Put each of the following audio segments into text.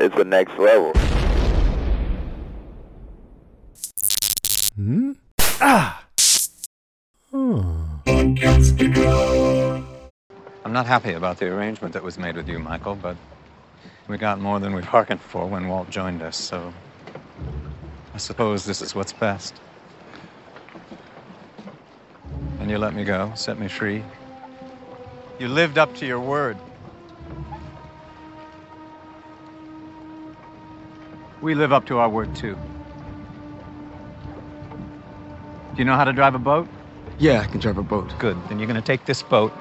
it's the next level. Hmm? Ah! Hmm. I'm not happy about the arrangement that was made with you, Michael, but we got more than we bargained for when Walt joined us, so I suppose this is what's best. And you let me go, set me free. You lived up to your word. We live up to our word, too. Do you know how to drive a boat? Yeah, I can drive a boat. Good. Then you're going to take this boat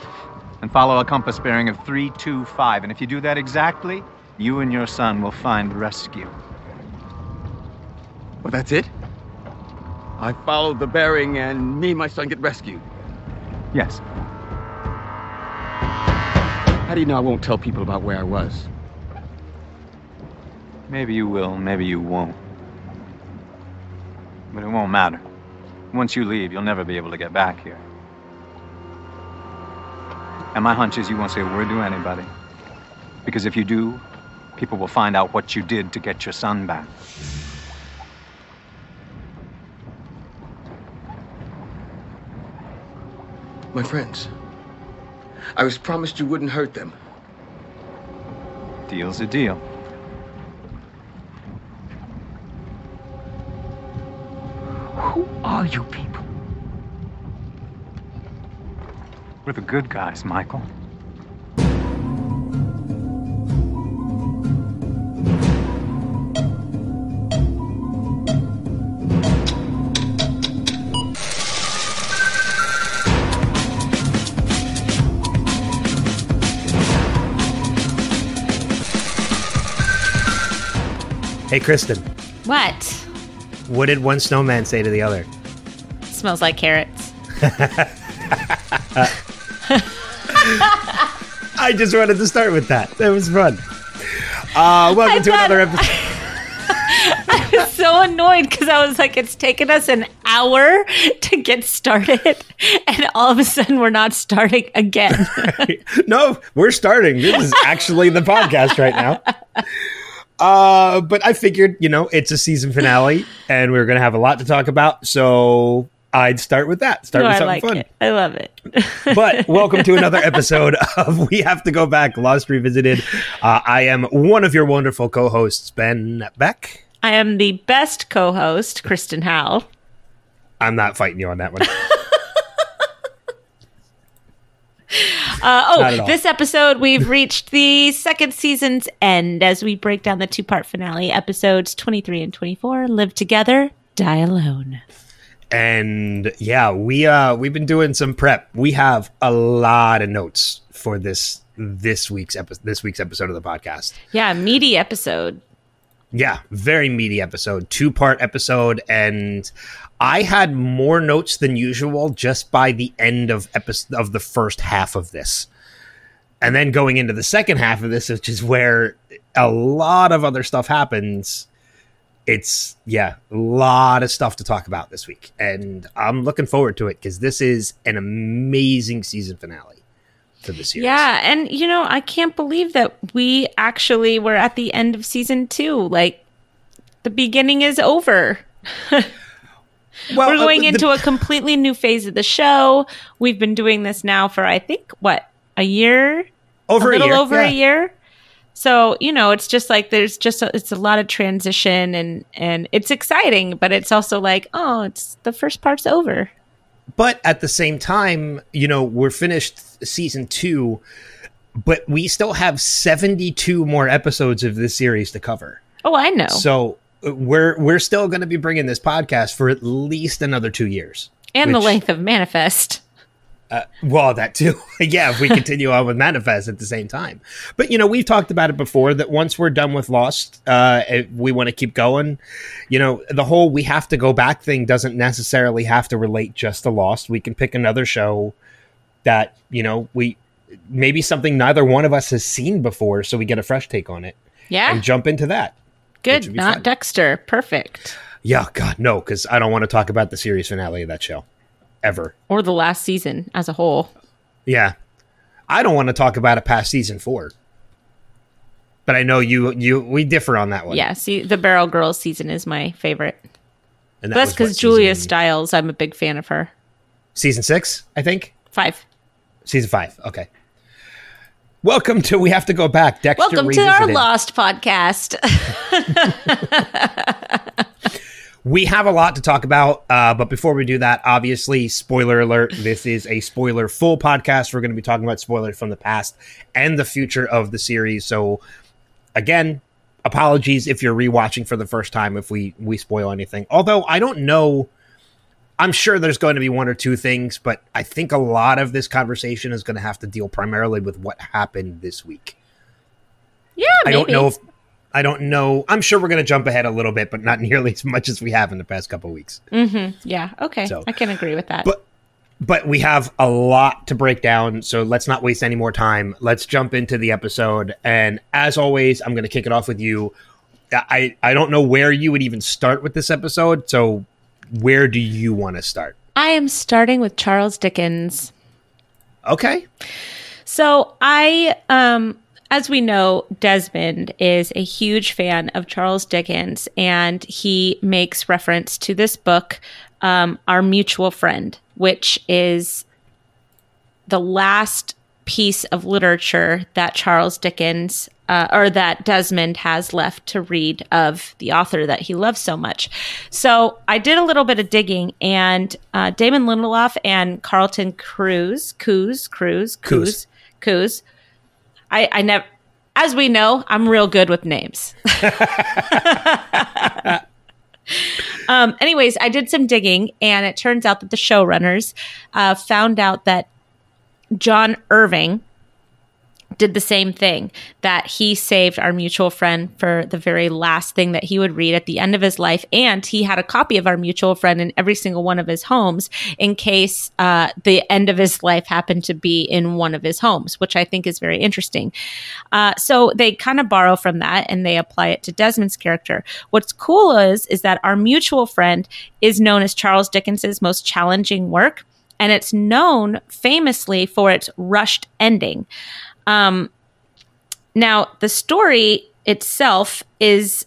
and follow a compass bearing of 325. And if you do that exactly, you and your son will find rescue. Well, that's it? I followed the bearing and me and my son get rescued. Yes. How do you know I won't tell people about where I was? Maybe you will, maybe you won't. But it won't matter. Once you leave, you'll never be able to get back here. And my hunch is you won't say a word to anybody. Because if you do, people will find out what you did to get your son back. My friends. I was promised you wouldn't hurt them. Deal's a deal. Are you people? We're the good guys, Michael. Hey, Kristen, What? what did one snowman say to the other? Smells like carrots. I just wanted to start with that. That was fun. Uh, welcome I to another episode. I was so annoyed because I was like, it's taken us an hour to get started, and all of a sudden we're not starting again. no, we're starting. This is actually the podcast right now. Uh, but I figured, you know, it's a season finale and we are going to have a lot to talk about. So I'd start with that. Start No, with I something like fun. it. I love it. but welcome to another episode of We Have to Go Back Lost Revisited. Uh, I am one of your wonderful co hosts, Ben Beck. I am the best co-host, Kristen Howell. I'm not fighting you on that one. Uh, oh, this episode we've reached the second season's end as we break down the two-part finale episodes 23 and 24. Live together, die alone. And yeah, we uh we've been doing some prep. We have a lot of notes for this this week's episode this week's episode of the podcast. Yeah, meaty episode. Yeah, very meaty episode, two part episode, and I had more notes than usual just by the end of episode of the first half of this, and then going into the second half of this, which is where a lot of other stuff happens. It's yeah, a lot of stuff to talk about this week, and I'm looking forward to it because this is an amazing season finale for the series. Yeah, and you know, I can't believe that we actually were at the end of season two. Like, the beginning is over. well, We're going uh, the- into a completely new phase of the show. We've been doing this now for I think what a year, over a little year, over yeah. a year. So you know, it's just like there's just a, it's a lot of transition and and it's exciting, but it's also like oh, it's the first part's over. but at the same time, you know, we're finished season two, but we still have 72 more episodes of this series to cover. Oh, I know. So uh, we're we're still going to be bringing this podcast for at least another two years. and the length of Manifest. Uh, well, that too. yeah, if we continue on with Manifest at the same time. But you know, we've talked about it before that once we're done with Lost, uh, we want to keep going. You know, the whole we have to go back thing doesn't necessarily have to relate just to Lost. We can pick another show that you know we maybe something neither one of us has seen before, so we get a fresh take on it Yeah, and jump into that. good. Not fun. Dexter. Perfect. Yeah, God, no, because I don't want to talk about the series finale of that show ever. Or the last season as a whole. Yeah. I don't want to talk about it past season four. but I know you you we differ on that one. Yeah, see, the Barrel Girls season is my favorite. and That's because Julia Stiles, I'm a big fan of her. season six, I think. Five. Season five. Okay. Welcome to We Have to Go Back. Dexter Welcome to our Lost podcast. We have a lot to talk about, uh, but before we do that, obviously, spoiler alert: this is a spoiler full podcast. We're going to be talking about spoilers from the past and the future of the series. So, again, apologies if you're rewatching for the first time if we we spoil anything. Although I don't know, I'm sure there's going to be one or two things, but I think a lot of this conversation is going to have to deal primarily with what happened this week. yeah, I maybe. don't know if I don't know. I'm sure we're going to jump ahead a little bit, but not nearly as much as we have in the past couple weeks. hmm Yeah, okay. So- I can agree with that. But but we have a lot to break down, so let's not waste any more time. Let's jump into the episode. And as always, I'm going to kick it off with you. I I don't know where you would even start with this episode, so where do you want to start? I am starting with Charles Dickens. Okay. So I, um, as we know, Desmond is a huge fan of Charles Dickens, and he makes reference to this book, um, Our Mutual Friend, which is the last piece of literature that Charles Dickens uh, or that Desmond has left to read of the author that he loves so much. So I did a little bit of digging, and uh, Damon Lindelof and Carlton Cruz, Cruz, Cruz, Cruz, Cruz. I, I never, as we know, I'm real good with names. um, anyways, I did some digging, and it turns out that the showrunners uh, found out that John Irving did the same thing that he saved our mutual friend for the very last thing that he would read at the end of his life. And he had a copy of our mutual friend in every single one of his homes in case uh, the end of his life happened to be in one of his homes which i think is very interesting. Uh, so they kind of borrow from that and they apply it to desmond's character. What's cool is is that our mutual friend is known as charles dickens's most challenging work and it's known famously for its rushed ending um, now, the story itself is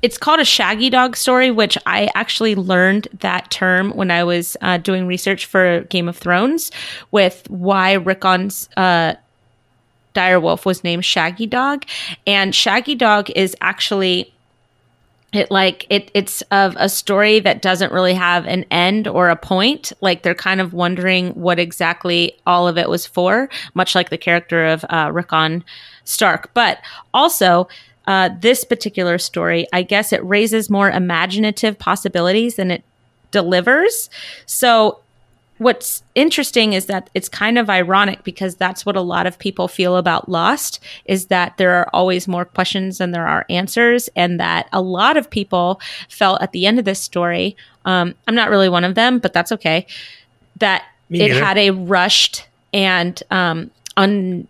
it's called a shaggy dog story, which I actually learned that term when I was uh, doing research for Game of Thrones with why Rickon's uh, direwolf was named Shaggy Dog. And Shaggy Dog is actually it like it it's of a story that doesn't really have an end or a point. Like they're kind of wondering what exactly all of it was for much like the character of uh, rickon stark. But also uh, this particular story i guess it raises more imaginative possibilities than it delivers. So what's interesting is that it's kind of ironic because that's what a lot of people feel about Lost is that there are always more questions than there are answers, and that a lot of people felt at the end of this story. Um, I'm not really one of them, but that's okay. That it had a rushed and um, un,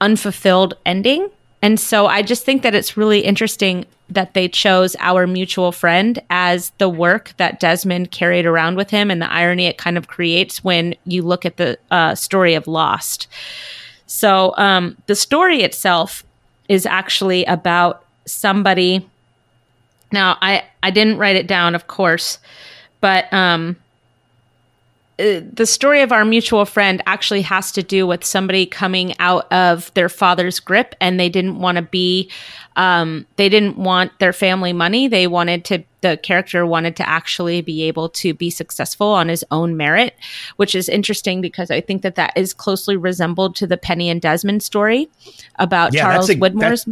unfulfilled ending. And so I just think that it's really interesting that they chose our mutual friend as the work that Desmond carried around with him and the irony it kind of creates when you look at the uh, story of Lost. So um, the story itself is actually about somebody. Now I I didn't write it down, of course, but um, uh, the story of our mutual friend actually has to do with somebody coming out of their father's grip and they didn't want to be um, they didn't want their family money. They wanted to the character wanted to actually be able to be successful on his own merit which is interesting because i think that that is closely resembled to the penny and desmond story about Yeah, charles a- widmore's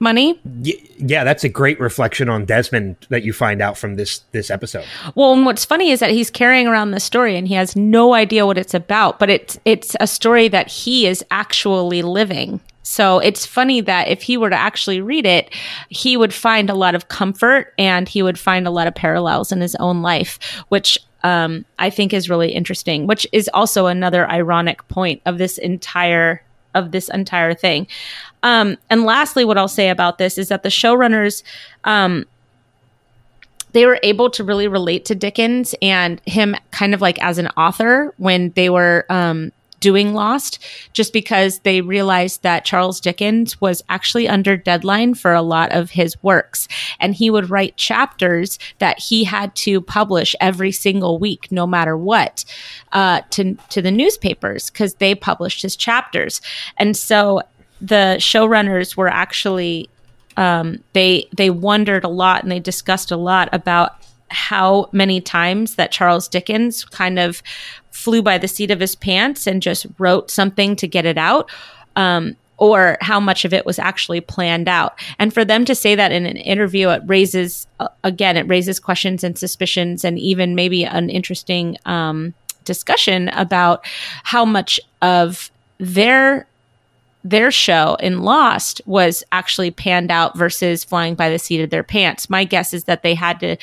money Y- yeah, that's a great reflection on Desmond that you find out from this this episode. Well, and what's funny is that he's carrying around the story and he has no idea what it's about, but it's it's a story that he is actually living. So it's funny that if he were to actually read it, he would find a lot of comfort and he would find a lot of parallels in his own life, which um, I think is really interesting. Which is also another ironic point of this entire of this entire thing. Um, and lastly, what I'll say about this is that the showrunners um, they were able to really relate to Dickens and him kind of like as an author when they were um, doing Lost just because they realized that Charles Dickens was actually under deadline for a lot of his works. And he would write chapters that he had to publish every single week, no matter what, uh, to, to the newspapers because they published his chapters. And so the showrunners were actually um, they they wondered a lot and they discussed a lot about how many times that Charles Dickens kind of flew by the seat of his pants and just wrote something to get it out. Um, or how much of it was actually planned out. And for them to say that in an interview, it raises, uh, again, it raises questions and suspicions and even maybe an interesting um, discussion about how much of their their show in Lost was actually panned out versus flying by the seat of their pants. My guess is that they had to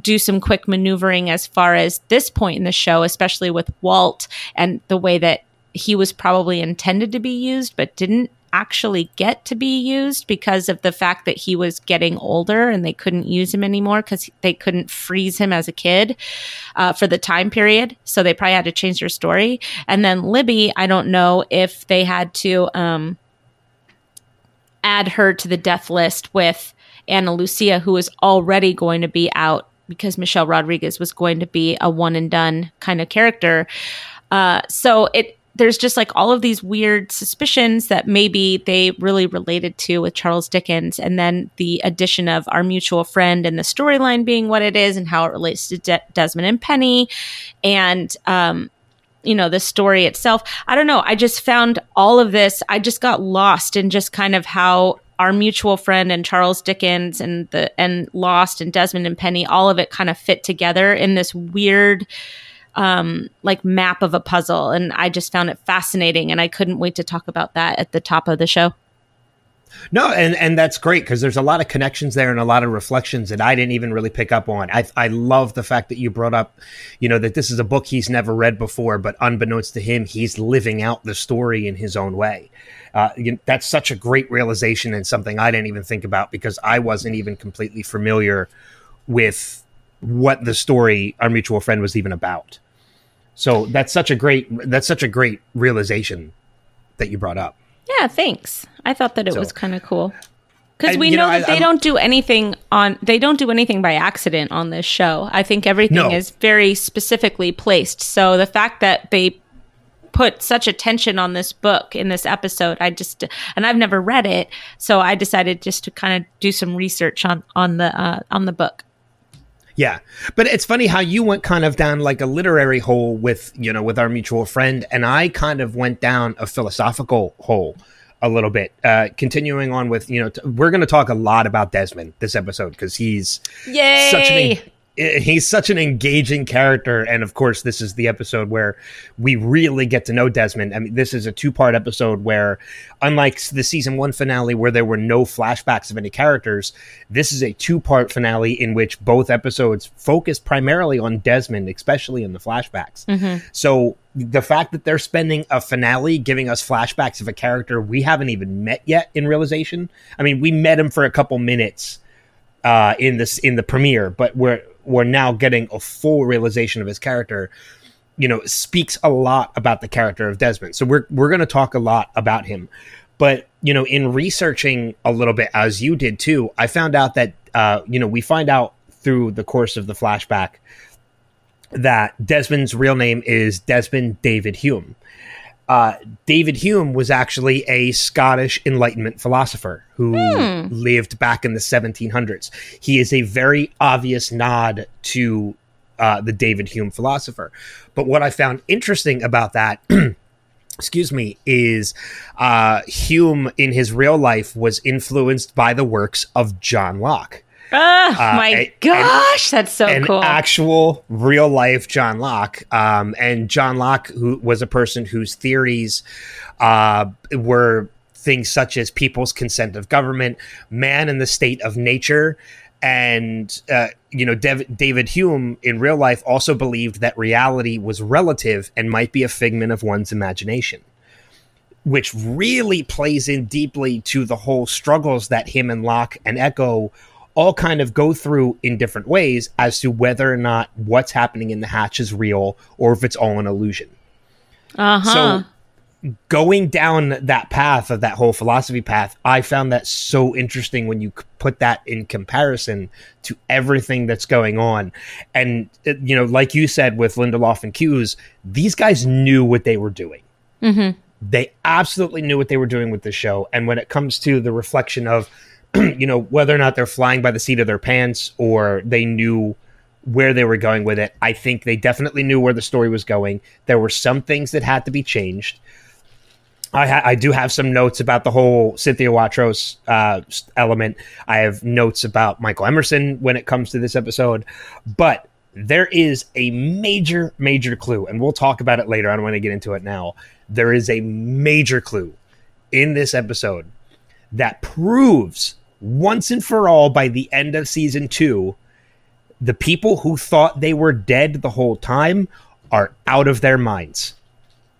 do some quick maneuvering as far as this point in the show, especially with Walt and the way that he was probably intended to be used but didn't actually get to be used because of the fact that he was getting older and they couldn't use him anymore because they couldn't freeze him as a kid uh, for the time period. So they probably had to change their story. And then Libby, I don't know if they had to um, add her to the death list with Ana Lucia, who was already going to be out because Michelle Rodriguez was going to be a one and done kind of character. Uh, so it there's just like all of these weird suspicions that maybe they really related to with Charles Dickens. And then the addition of our mutual friend and the storyline being what it is and how it relates to De- Desmond and Penny. And, um, you know, the story itself. I don't know. I just found all of this. I just got lost in just kind of how our mutual friend and Charles Dickens and the and Lost and Desmond and Penny, all of it kind of fit together in this weird um, like map of a puzzle. And I just found it fascinating. And I couldn't wait to talk about that at the top of the show. No, and and that's great because there's a lot of connections there and a lot of reflections that I didn't even really pick up on. I I love the fact that you brought up, you know, that this is a book he's never read before, but unbeknownst to him, he's living out the story in his own way. Uh, you know, that's such a great realization and something I didn't even think about because I wasn't even completely familiar with what the story our mutual friend was even about. So that's such a great that's such a great realization that you brought up. Yeah, thanks. I thought that it so, was kind of cool because we know, know that I, they I'm- don't do anything on they don't do anything by accident on this show. I think everything No. is very specifically placed. So the fact that they put such attention on this book in this episode, I just and I've never read it, so I decided just to kind of do some research on on the uh, on the book. Yeah, but it's funny how you went kind of down like a literary hole with you know with our mutual friend, and I kind of went down a philosophical hole a little bit. Uh, continuing on with you know, t- we're going to talk a lot about Desmond this episode because he's Yay! such an he's such an engaging character and of course this is the episode where we really get to know desmond. I mean this is a two part episode where unlike the season one finale where there were no flashbacks of any characters this is a two part finale in which both episodes focus primarily on desmond especially in the flashbacks. So the fact that they're spending a finale giving us flashbacks of a character we haven't even met yet in realization i mean we met him for a couple minutes uh, in this in the premiere, but we're we're now getting a full realization of his character. You know, speaks a lot about the character of Desmond. So we're we're going to talk a lot about him. But you know, in researching a little bit as you did too, I found out that uh, you know we find out through the course of the flashback that Desmond's real name is Desmond David Hume. Uh, David Hume was actually a Scottish Enlightenment philosopher who lived back in the 1700s. He is a very obvious nod to uh, the David Hume philosopher. But what I found interesting about that, excuse me, is uh, Hume in his real life was influenced by the works of John Locke Ah, my and- gosh, that's so an cool. actual real life John Locke. Um, and John Locke, who was a person whose theories uh, were things such as people's consent of government, man in the state of nature. And, uh, you know, Dev- David Hume in real life also believed that reality was relative and might be a figment of one's imagination which really plays in deeply to the whole struggles that him and Locke and Eko all kind of go through in different ways as to whether or not what's happening in the hatch is real or if it's all an illusion. uh huh. So going down that path of that whole philosophy path, I found that so interesting when you put that in comparison to everything that's going on. And, uh, you know, like you said with Lindelof and Cuse, these guys knew what they were doing. They absolutely knew what they were doing with the show. And when it comes to the reflection of, you know, whether or not they're flying by the seat of their pants or they knew where they were going with it, I think they definitely knew where the story was going. There were some things that had to be changed. I, ha- I do have some notes about the whole Cynthia Watros uh, element. I have notes about Michael Emerson when it comes to this episode, but there is a major, major clue, and we'll talk about it later. I don't want to get into it now. There is a major clue in this episode that proves once and for all by the end of season two the people who thought they were dead the whole time are out of their minds.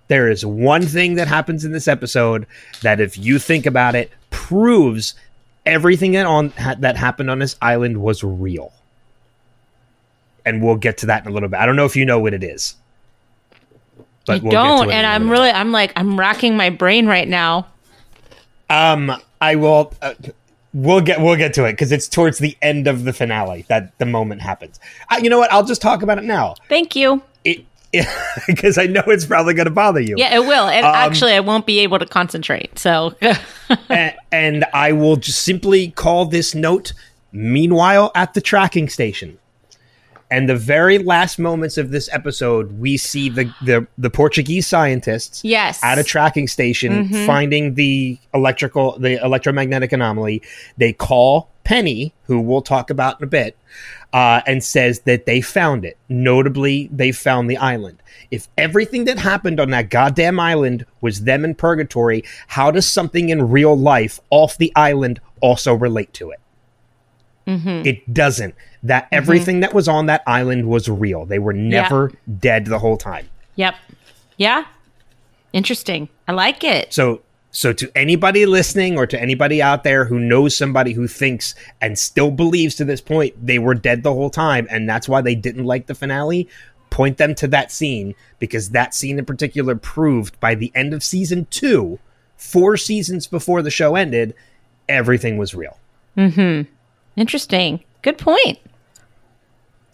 There is one thing that happens in this episode that, if you think about it, proves everything that on ha- that happened on this island was real. And we'll get to that in a little bit. I don't know if you know what it is. I we'll get to don't, it and I'm really, I'm like, I'm racking my brain right now. Um, I will. Uh, we'll get we'll get to it because it's towards the end of the finale that the moment happens. Uh, you know what? I'll just talk about it now. Thank you. Because I know it's probably going to bother you. Yeah, it will. And Um, actually, I won't be able to concentrate. So, A- and I will just simply call this note meanwhile at the tracking station. And the very last moments of this episode, we see the, the, the Portuguese scientists yes. at a tracking station finding the electrical the electromagnetic anomaly. They call Penny, who we'll talk about in a bit, uh, and says that they found it. Notably, they found the island. If everything that happened on that goddamn island was them in purgatory, how does something in real life off the island also relate to it? It doesn't. That everything that was on that island was real. They were never dead the whole time. Yep. Yeah. Interesting. I like it. So so to anybody listening or to anybody out there who knows somebody who thinks and still believes to this point they were dead the whole time and that's why they didn't like the finale, point them to that scene because that scene in particular proved by the end of season 2, 4 seasons before the show ended, everything was real. Mhm. Interesting. Good point.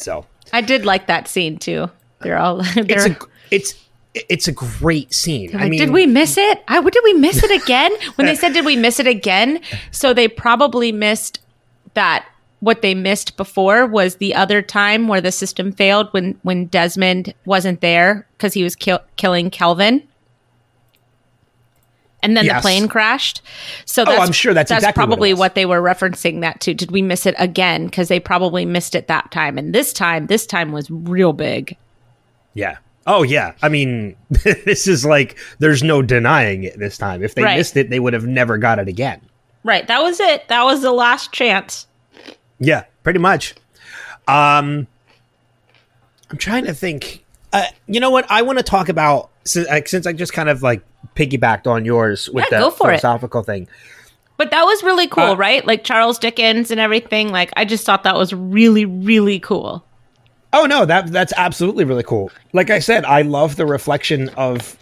So, I did like that scene too. They're all. They're, it's a it's it's a great scene. I mean, did we miss it? I did we miss it again? when they said, "Did we miss it again?" So they probably missed that. What they missed before was the other time where the system failed when when Desmond wasn't there because he was kill, killing Kelvin, and then the plane crashed. So that's, I'm sure that's that's exactly probably was. what they were referencing that to. Did we miss it again? Because they probably missed it that time, and this time, this time was real big. Yeah. Oh yeah. I mean, this is like there's no denying it this time. If they Right. missed it, they would have never got it again. Right, that was it. That was the last chance. Yeah, pretty much. Um I'm trying to think. Uh, you know what? I want to talk about since, since I just kind of like piggybacked on yours with Yeah, the go for it. philosophical thing. But that was really cool, Uh, right? Like Charles Dickens and everything. Like I just thought that was really, really cool. Oh no, that that's absolutely really cool. Like I said, I love the reflection of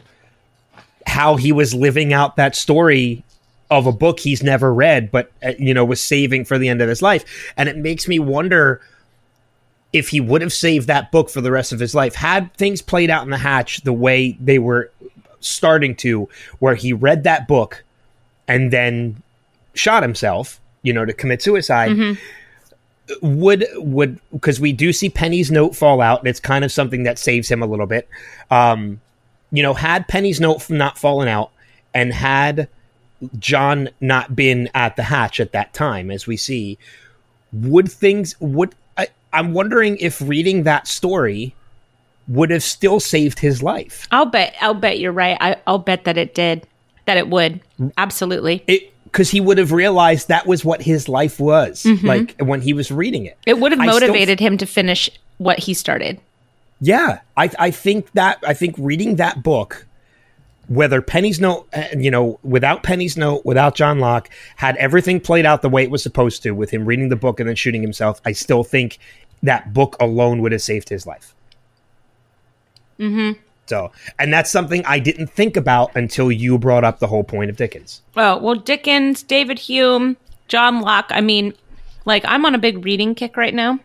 how he was living out that story of a book he's never read, but uh, you know was saving for the end of his life, and it makes me wonder if he would have saved that book for the rest of his life had things played out in the hatch the way they were starting to, where he read that book and then shot himself, you know, to commit suicide would would because we do see Penny's note fall out, and it's kind of something that saves him a little bit. Um, you know, had Penny's note not fallen out, and had John not been at the hatch at that time, as we see, would things would I, I'm wondering if reading that story would have still saved his life. I'll bet. I'll bet you're right. I, I'll bet that it did. That it would. Absolutely. It because he would have realized that was what his life was like when he was reading it. It would have motivated him to finish what he started. Yeah, I I think that I think reading that book, whether Penny's note, uh, you know, without Penny's note, without John Locke, had everything played out the way it was supposed to, with him reading the book and then shooting himself, I still think that book alone would have saved his life. Mm-hmm. So, and that's something I didn't think about until you brought up the whole point of Dickens. Oh, well, Dickens, David Hume, John Locke. I mean, like, I'm on a big reading kick right now,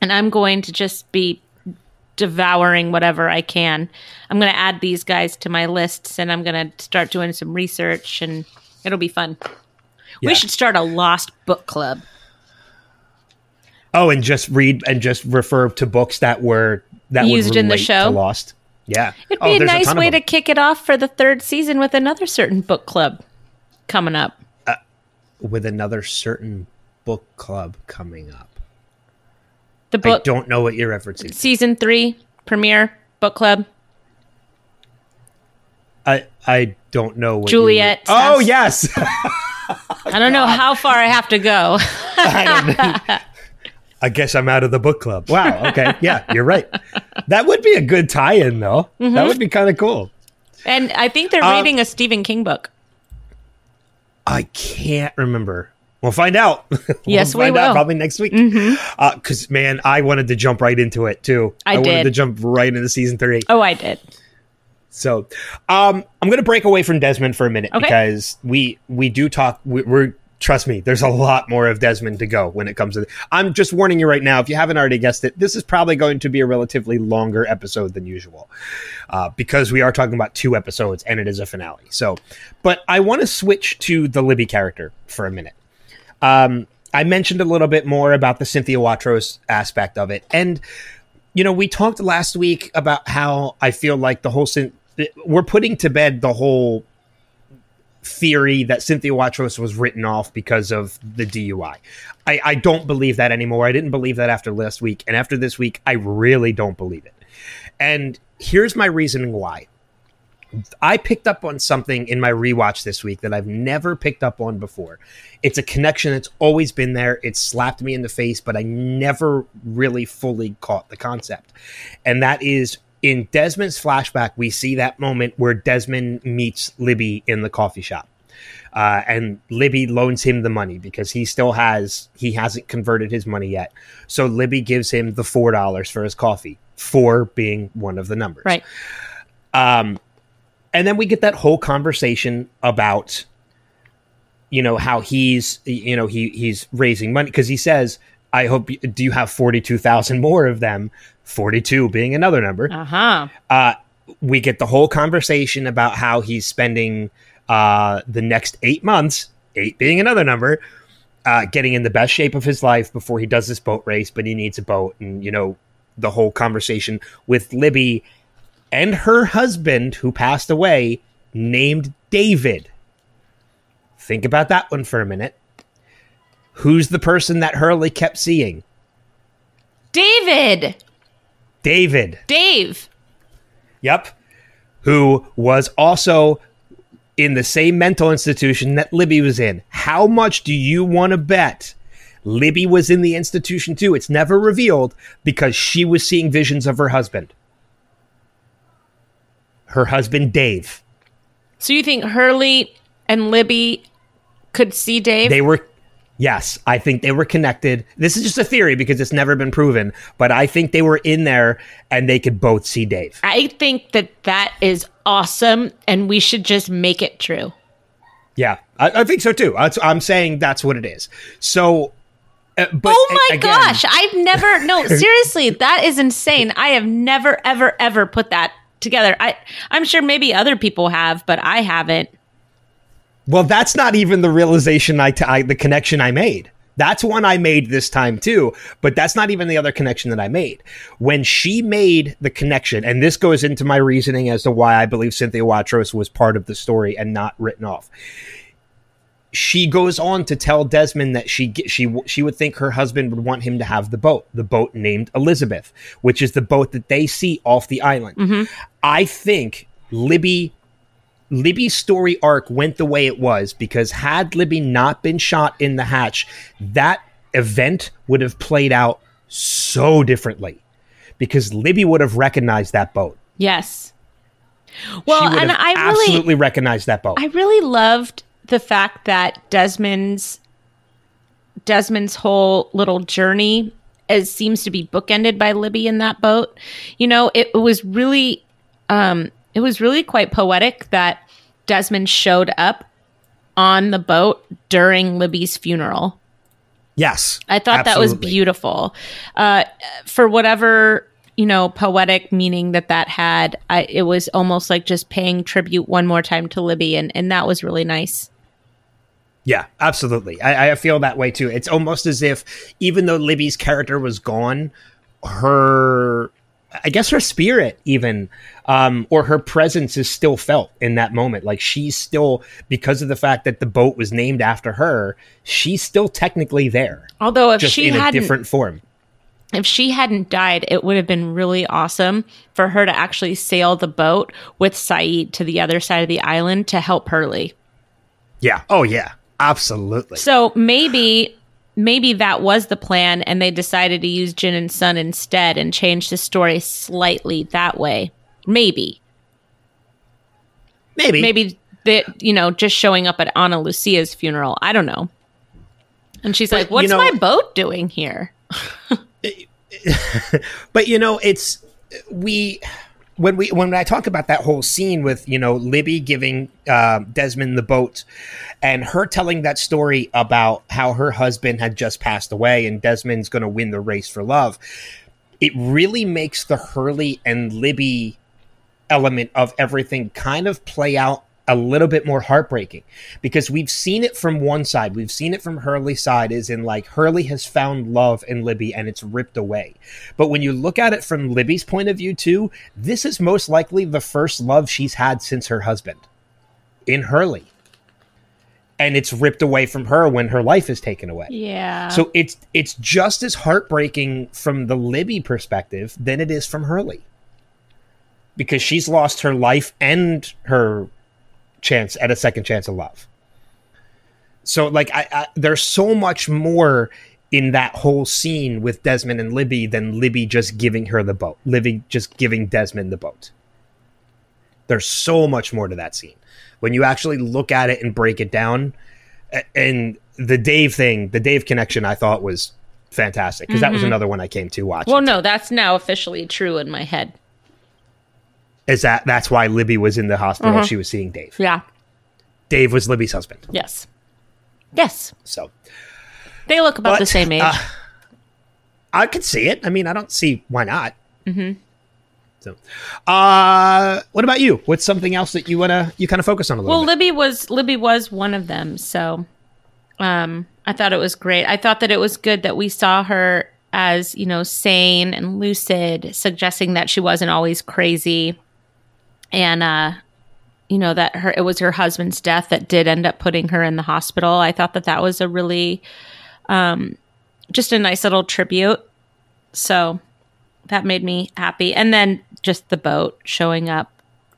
and I'm going to just be devouring whatever I can. I'm going to add these guys to my lists, and I'm going to start doing some research, and it'll be fun. Yeah. We should start a lost book club. Oh, and just read and just refer to books that were that Used in the show? Lost. Yeah, It'd Oh, be a nice of way to kick it off for the third season with another certain book club coming up. Uh, with another certain book club coming up. The I book don't know what you're referencing. season three premiere book club. I I don't know what you- Juliet oh yes. I don't know how far I have to go. I, guess I'm out of the book club. Wow. Okay. Yeah, you're right. That would be a good tie-in, though. Mm-hmm. That would be kind of cool. And I think they're Uh, reading a Stephen King book. I can't remember. We'll find out. We'll Yes, we find out will. probably next week. Because man, I wanted to jump right into it too. I wanted did. to jump right into season three. Oh, I did. So, um, I'm going to break away from Desmond for a minute Okay. because we we do talk. We, we're trust me. There's a lot more of Desmond to go when it comes to. I'm just warning you right now. If you haven't already guessed it, this is probably going to be a relatively longer episode than usual uh, because we are talking about two episodes and it is a finale. So, but I want to switch to the Libby character for a minute. Um, I mentioned a little bit more about the Cynthia Watros aspect of it, and you know, we talked last week about how I feel like the whole we're putting to bed the whole theory that Cynthia Watros was written off because of the DUI. I, I don't believe that anymore. I didn't believe that after last week, and after this week, I really don't believe it. And here's my reasoning why. I picked up on something in my rewatch this week that I've never picked up on before. It's a connection that's always been there. It slapped me in the face, but I never really fully caught the concept. And that is in Desmond's flashback, we see that moment where Desmond meets Libby in the coffee shop. Uh, and Libby loans him the money because he still has he hasn't converted his money yet. So Libby gives him the four dollars for his coffee, four being one of the numbers. Right. Um, and then we get that whole conversation about, you know, how he's, you know, he he's raising money because he says, "I hope you, do you have forty two thousand more of them?" Forty two being another number. Uh huh. Uh, we get the whole conversation about how he's spending uh, the next eight months, eight being another number, uh, getting in the best shape of his life before he does this boat race, but he needs a boat. And, you know, the whole conversation with Libby and her husband, who passed away, named David. Think about that one for a minute. Who's the person that Hurley kept seeing? David. David. Dave. Yep. Who was also in the same mental institution that Libby was in. How much do you want to bet Libby was in the institution too? It's never revealed because she was seeing visions of her husband. Her husband, Dave. So you think Hurley and Libby could see Dave? They were, yes, I think they were connected. This is just a theory because it's never been proven, but I think they were in there and they could both see Dave. I think that that is awesome, and we should just make it true. Yeah, I, I think so too. That's, I'm saying that's what it is. So, uh, but oh my a- again- gosh, I've never no seriously, that is insane. I have never ever ever put that together. I I'm sure maybe other people have, but I haven't. Well, that's not even the realization I, t- I the connection I made. That's one I made this time too, but that's not even the other connection that I made. When she made the connection, and this goes into my reasoning as to why I believe Cynthia Watros was part of the story and not written off. She goes on to tell Desmond that she she she would think her husband would want him to have the boat, the boat named Elizabeth, which is the boat that they see off the island. Mm-hmm. I think Libby Libby's story arc went the way it was because had Libby not been shot in the hatch, that event would have played out so differently because Libby would have recognized that boat. Yes. Well, and I really absolutely recognized that boat. I really loved the fact that Desmond's Desmond's whole little journey as seems to be bookended by Libby in that boat. You know, it was really um, it was really quite poetic that Desmond showed up on the boat during Libby's funeral. Yes. I thought that was beautiful. Uh, for whatever you know, poetic meaning that that had, I, it was almost like just paying tribute one more time to Libby, and and that was really nice. Yeah, absolutely. I, I feel that way too. It's almost as if even though Libby's character was gone, her I guess her spirit even um or her presence is still felt in that moment. Like she's still because of the fact that the boat was named after her, she's still technically there. Although if Just she in a different form. if she hadn't died, it would have been really awesome for her to actually sail the boat with Sayid to the other side of the island to help Hurley. Yeah. Oh yeah. Absolutely. So maybe maybe that was the plan and they decided to use Jin and Sun instead and change the story slightly that way. Maybe. Maybe. Maybe that you know, just showing up at Ana Lucia's funeral. I don't know. And she's But, like, What's you know- my boat doing here? but you know it's we when we when I talk about that whole scene with you know Libby giving uh, Desmond the boat and her telling that story about how her husband had just passed away and Desmond's going to win the race for love, it really makes the Hurley and Libby element of everything kind of play out a little bit more heartbreaking because we've seen it from one side. We've seen it from Hurley's side, is in like Hurley has found love in Libby and it's ripped away. But when you look at it from Libby's point of view, too, this is most likely the first love she's had since her husband in Hurley. And it's ripped away from her when her life is taken away. Yeah. So it's it's just as heartbreaking from the Libby perspective than it is from Hurley. Because she's lost her life and her chance at a second chance of love. So like I, I there's so much more in that whole scene with Desmond and Libby than Libby just giving her the boat. Libby just giving Desmond the boat. There's so much more to that scene. When you actually look at it and break it down, and the Dave thing, the Dave connection, I thought was fantastic because that was mm-hmm. another one I came to watch. well, no, that's now officially true in my head. Is that that's why Libby was in the hospital? Uh-huh. She was seeing Dave. Yeah. Dave was Libby's husband. Yes. Yes. So They look about But, the same age. uh, I could see it. I mean, I don't see why not. Mm-hmm. So, uh, what about you? What's something else that you wanna you kind of focus on a little well, bit? Libby was Libby was one of them, so um I thought it was great. I thought that it was good that we saw her as, you know, sane and lucid, suggesting that she wasn't always crazy. And uh you know that her it was her husband's death that did end up putting her in the hospital. I thought that that was a really um just a nice little tribute. So that made me happy. And then just the boat showing up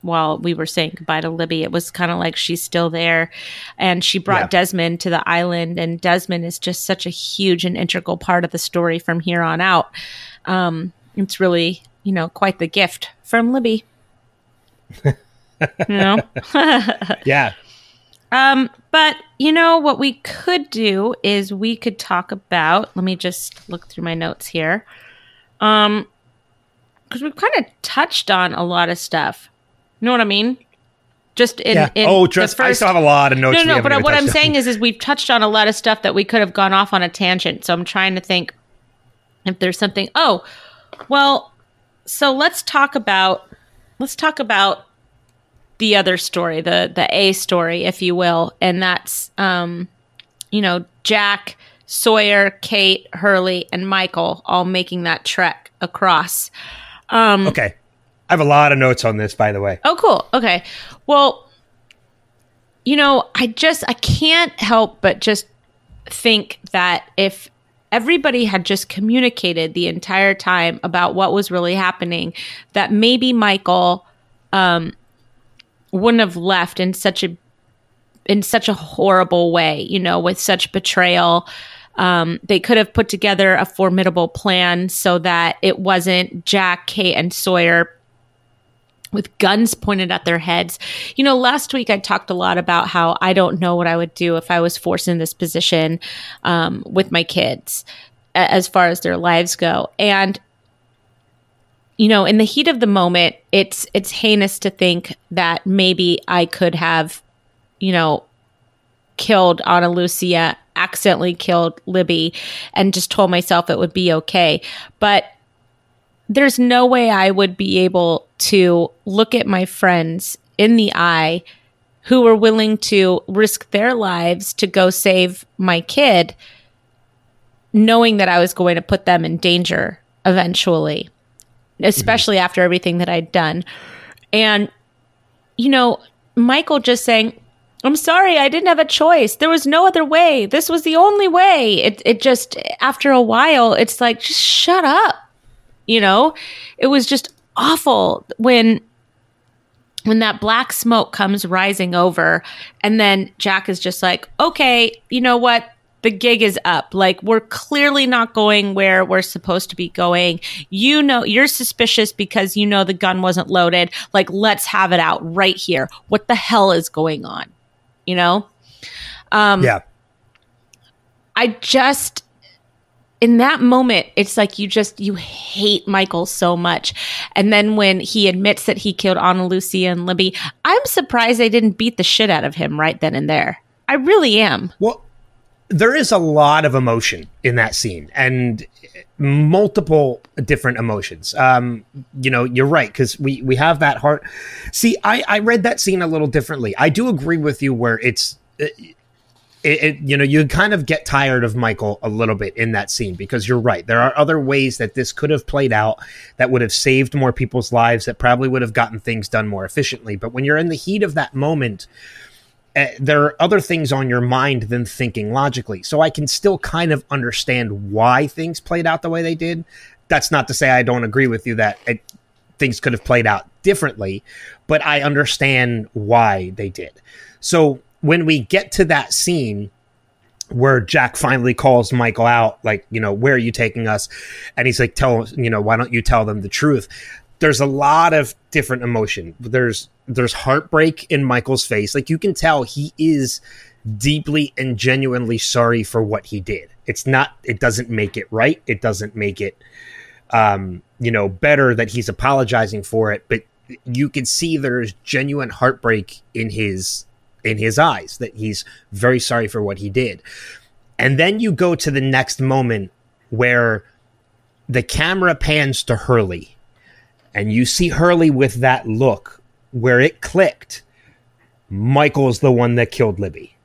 while we were saying goodbye to Libby. It was kind of like she's still there. And she brought Yeah. Desmond to the island. And Desmond is just such a huge and integral part of the story from here on out. Um, it's really, you know, quite the gift from Libby. You know? yeah, Um, but you know what we could do is we could talk about. Let me just look through my notes here. Um, because we've kind of touched on a lot of stuff. You know what I mean? Just in, yeah. in oh, the just I still have a lot of notes. no, we no. But what I'm on. saying is, is we've touched on a lot of stuff that we could have gone off on a tangent. So I'm trying to think if there's something. Oh, well, so let's talk about let's talk about the other story, the the A story, if you will, and that's um, you know, Jack, Sawyer, Kate, Hurley, and Michael all making that trek across. Um, okay, I have a lot of notes on this, by the way. Oh, cool. Okay. Well, you know, I just I can't help but just think that if everybody had just communicated the entire time about what was really happening, that maybe Michael um, wouldn't have left in such a in such a horrible way, you know, with such betrayal. Um, they could have put together a formidable plan so that it wasn't Jack, Kate, and Sawyer with guns pointed at their heads. You know, last week I talked a lot about how I don't know what I would do if I was forced in this position um, with my kids as far as their lives go. And you know, in the heat of the moment, it's it's heinous to think that maybe I could have, you know, killed Ana Lucia, accidentally killed Libby, and just told myself it would be okay. But there's no way I would be able to look at my friends in the eye who were willing to risk their lives to go save my kid, knowing that I was going to put them in danger eventually, especially mm-hmm. after everything that I'd done. And, you know, Michael just saying, I'm sorry, I didn't have a choice. There was no other way. This was the only way. It it just after a while, it's like just shut up. You know? It was just awful when when that black smoke comes rising over and then Jack is just like, "Okay, you know what? The gig is up. Like we're clearly not going where we're supposed to be going. You know, you're suspicious because you know the gun wasn't loaded. Like let's have it out right here. What the hell is going on?" You know? Um Yeah. I just in that moment it's like you just you hate michael so much. And then when he admits that he killed Ana Lucia and libby i'm surprised they didn't beat the shit out of him right then and there. I really am. Well there is a lot of emotion in that scene and multiple different emotions. Um you know you're right because we we have that heart. See i i read that scene a little differently. I do agree with you where it's it, it, you know you kind of get tired of michael a little bit in that scene because you're right. There are other ways that this could have played out that would have saved more people's lives that probably would have gotten things done more efficiently. But when you're in the heat of that moment uh, there are other things on your mind than thinking logically. So i can still kind of understand why things played out the way they did. That's not to say i don't agree with you that it, things could have played out differently but i understand why they did. So when we get to that scene where Jack finally calls Michael out, like, you know, where are you taking us? And he's like, tell, you know, why don't you tell them the truth? There's a lot of different emotion. There's there's heartbreak in Michael's face. Like you can tell he is deeply and genuinely sorry for what he did. It's not it doesn't make it right. It doesn't make it um, you know, better that he's apologizing for it, but you can see there's genuine heartbreak in his in his eyes that he's very sorry for what he did. And then you go to the next moment where the camera pans to Hurley and you see Hurley with that look where it clicked. Michael's the one that killed Libby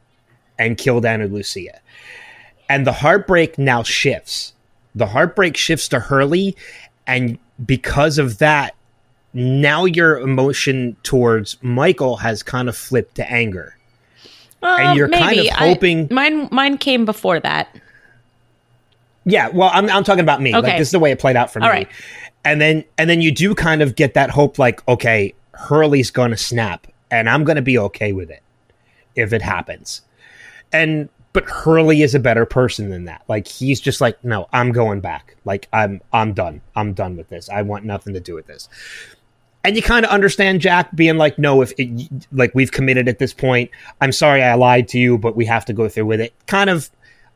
and killed Ana Lucia. And the heartbreak now shifts. The heartbreak shifts to Hurley. And because of that, now your emotion towards Michael has kind of flipped to anger. Uh, and you're maybe. kind of hoping I, mine mine came before that. Yeah, well, I'm I'm talking about me. Okay. Like this is the way it played out for All me. Right. And then and then you do kind of get that hope like, okay, Hurley's going to snap and I'm going to be okay with it if it happens. And but Hurley is a better person than that. Like he's just like, no, I'm going back. Like I'm I'm done. I'm done with this. I want nothing to do with this and you kind of understand Jack being like, no, if it, like we've committed at this point, I'm sorry I lied to you, but we have to go through with it. Kind of,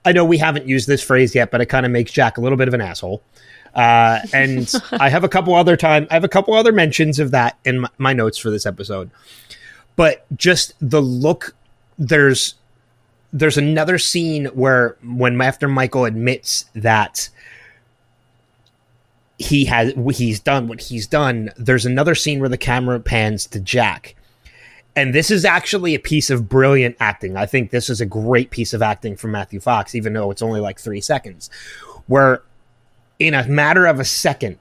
I know we haven't used this phrase yet, but it kind of makes Jack a little bit of an asshole. Uh, and I have a couple other time, I have a couple other mentions of that in my, my notes for this episode. But just the look, there's there's another scene where when after Michael admits that he has he's done what he's done. There's another scene where the camera pans to jack. And this is actually a piece of brilliant acting. I think this is a great piece of acting from matthew fox even though it's only like three seconds. Where in a matter of a second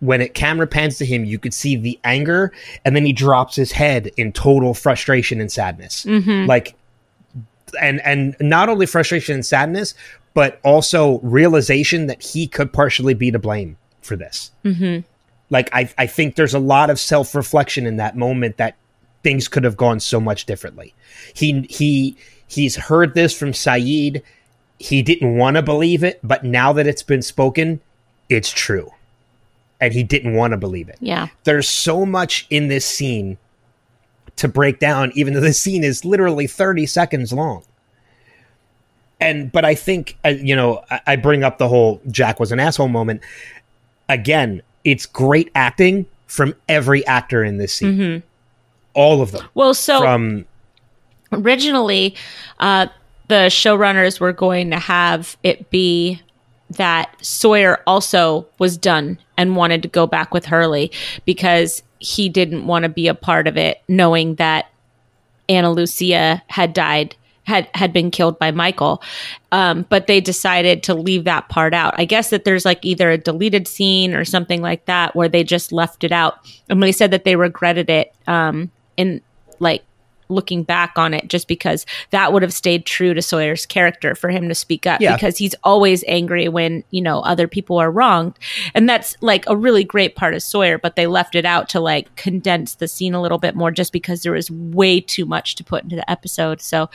when it camera pans to him you could see the anger and then he drops his head in total frustration and sadness. Mm-hmm. like and and not only frustration and sadness but also realization that he could partially be to blame for this. Mm-hmm. Like I, I think there's a lot of self reflection in that moment that things could have gone so much differently. He he he's heard this from Sayid. He didn't want to believe it, but now that it's been spoken, it's true. And he didn't want to believe it. Yeah. There's so much in this scene to break down, even though this scene is literally 30 seconds long. And, but I think, uh, you know, I, I bring up the whole Jack was an asshole moment again, it's great acting from every actor in this scene. All of them. Well, so From originally uh, the showrunners were going to have it be that Sawyer also was done and wanted to go back with Hurley because he didn't want to be a part of it, knowing that Ana Lucia had died had had been killed by Michael. Um, but they decided to leave that part out. I guess that there's like either a deleted scene or something like that where they just left it out. And they said that they regretted it um, in like looking back on it just because that would have stayed true to Sawyer's character for him to speak up Yeah. because he's always angry when, you know, other people are wronged. And that's like a really great part of Sawyer, but they left it out to like condense the scene a little bit more just because there was way too much to put into the episode. So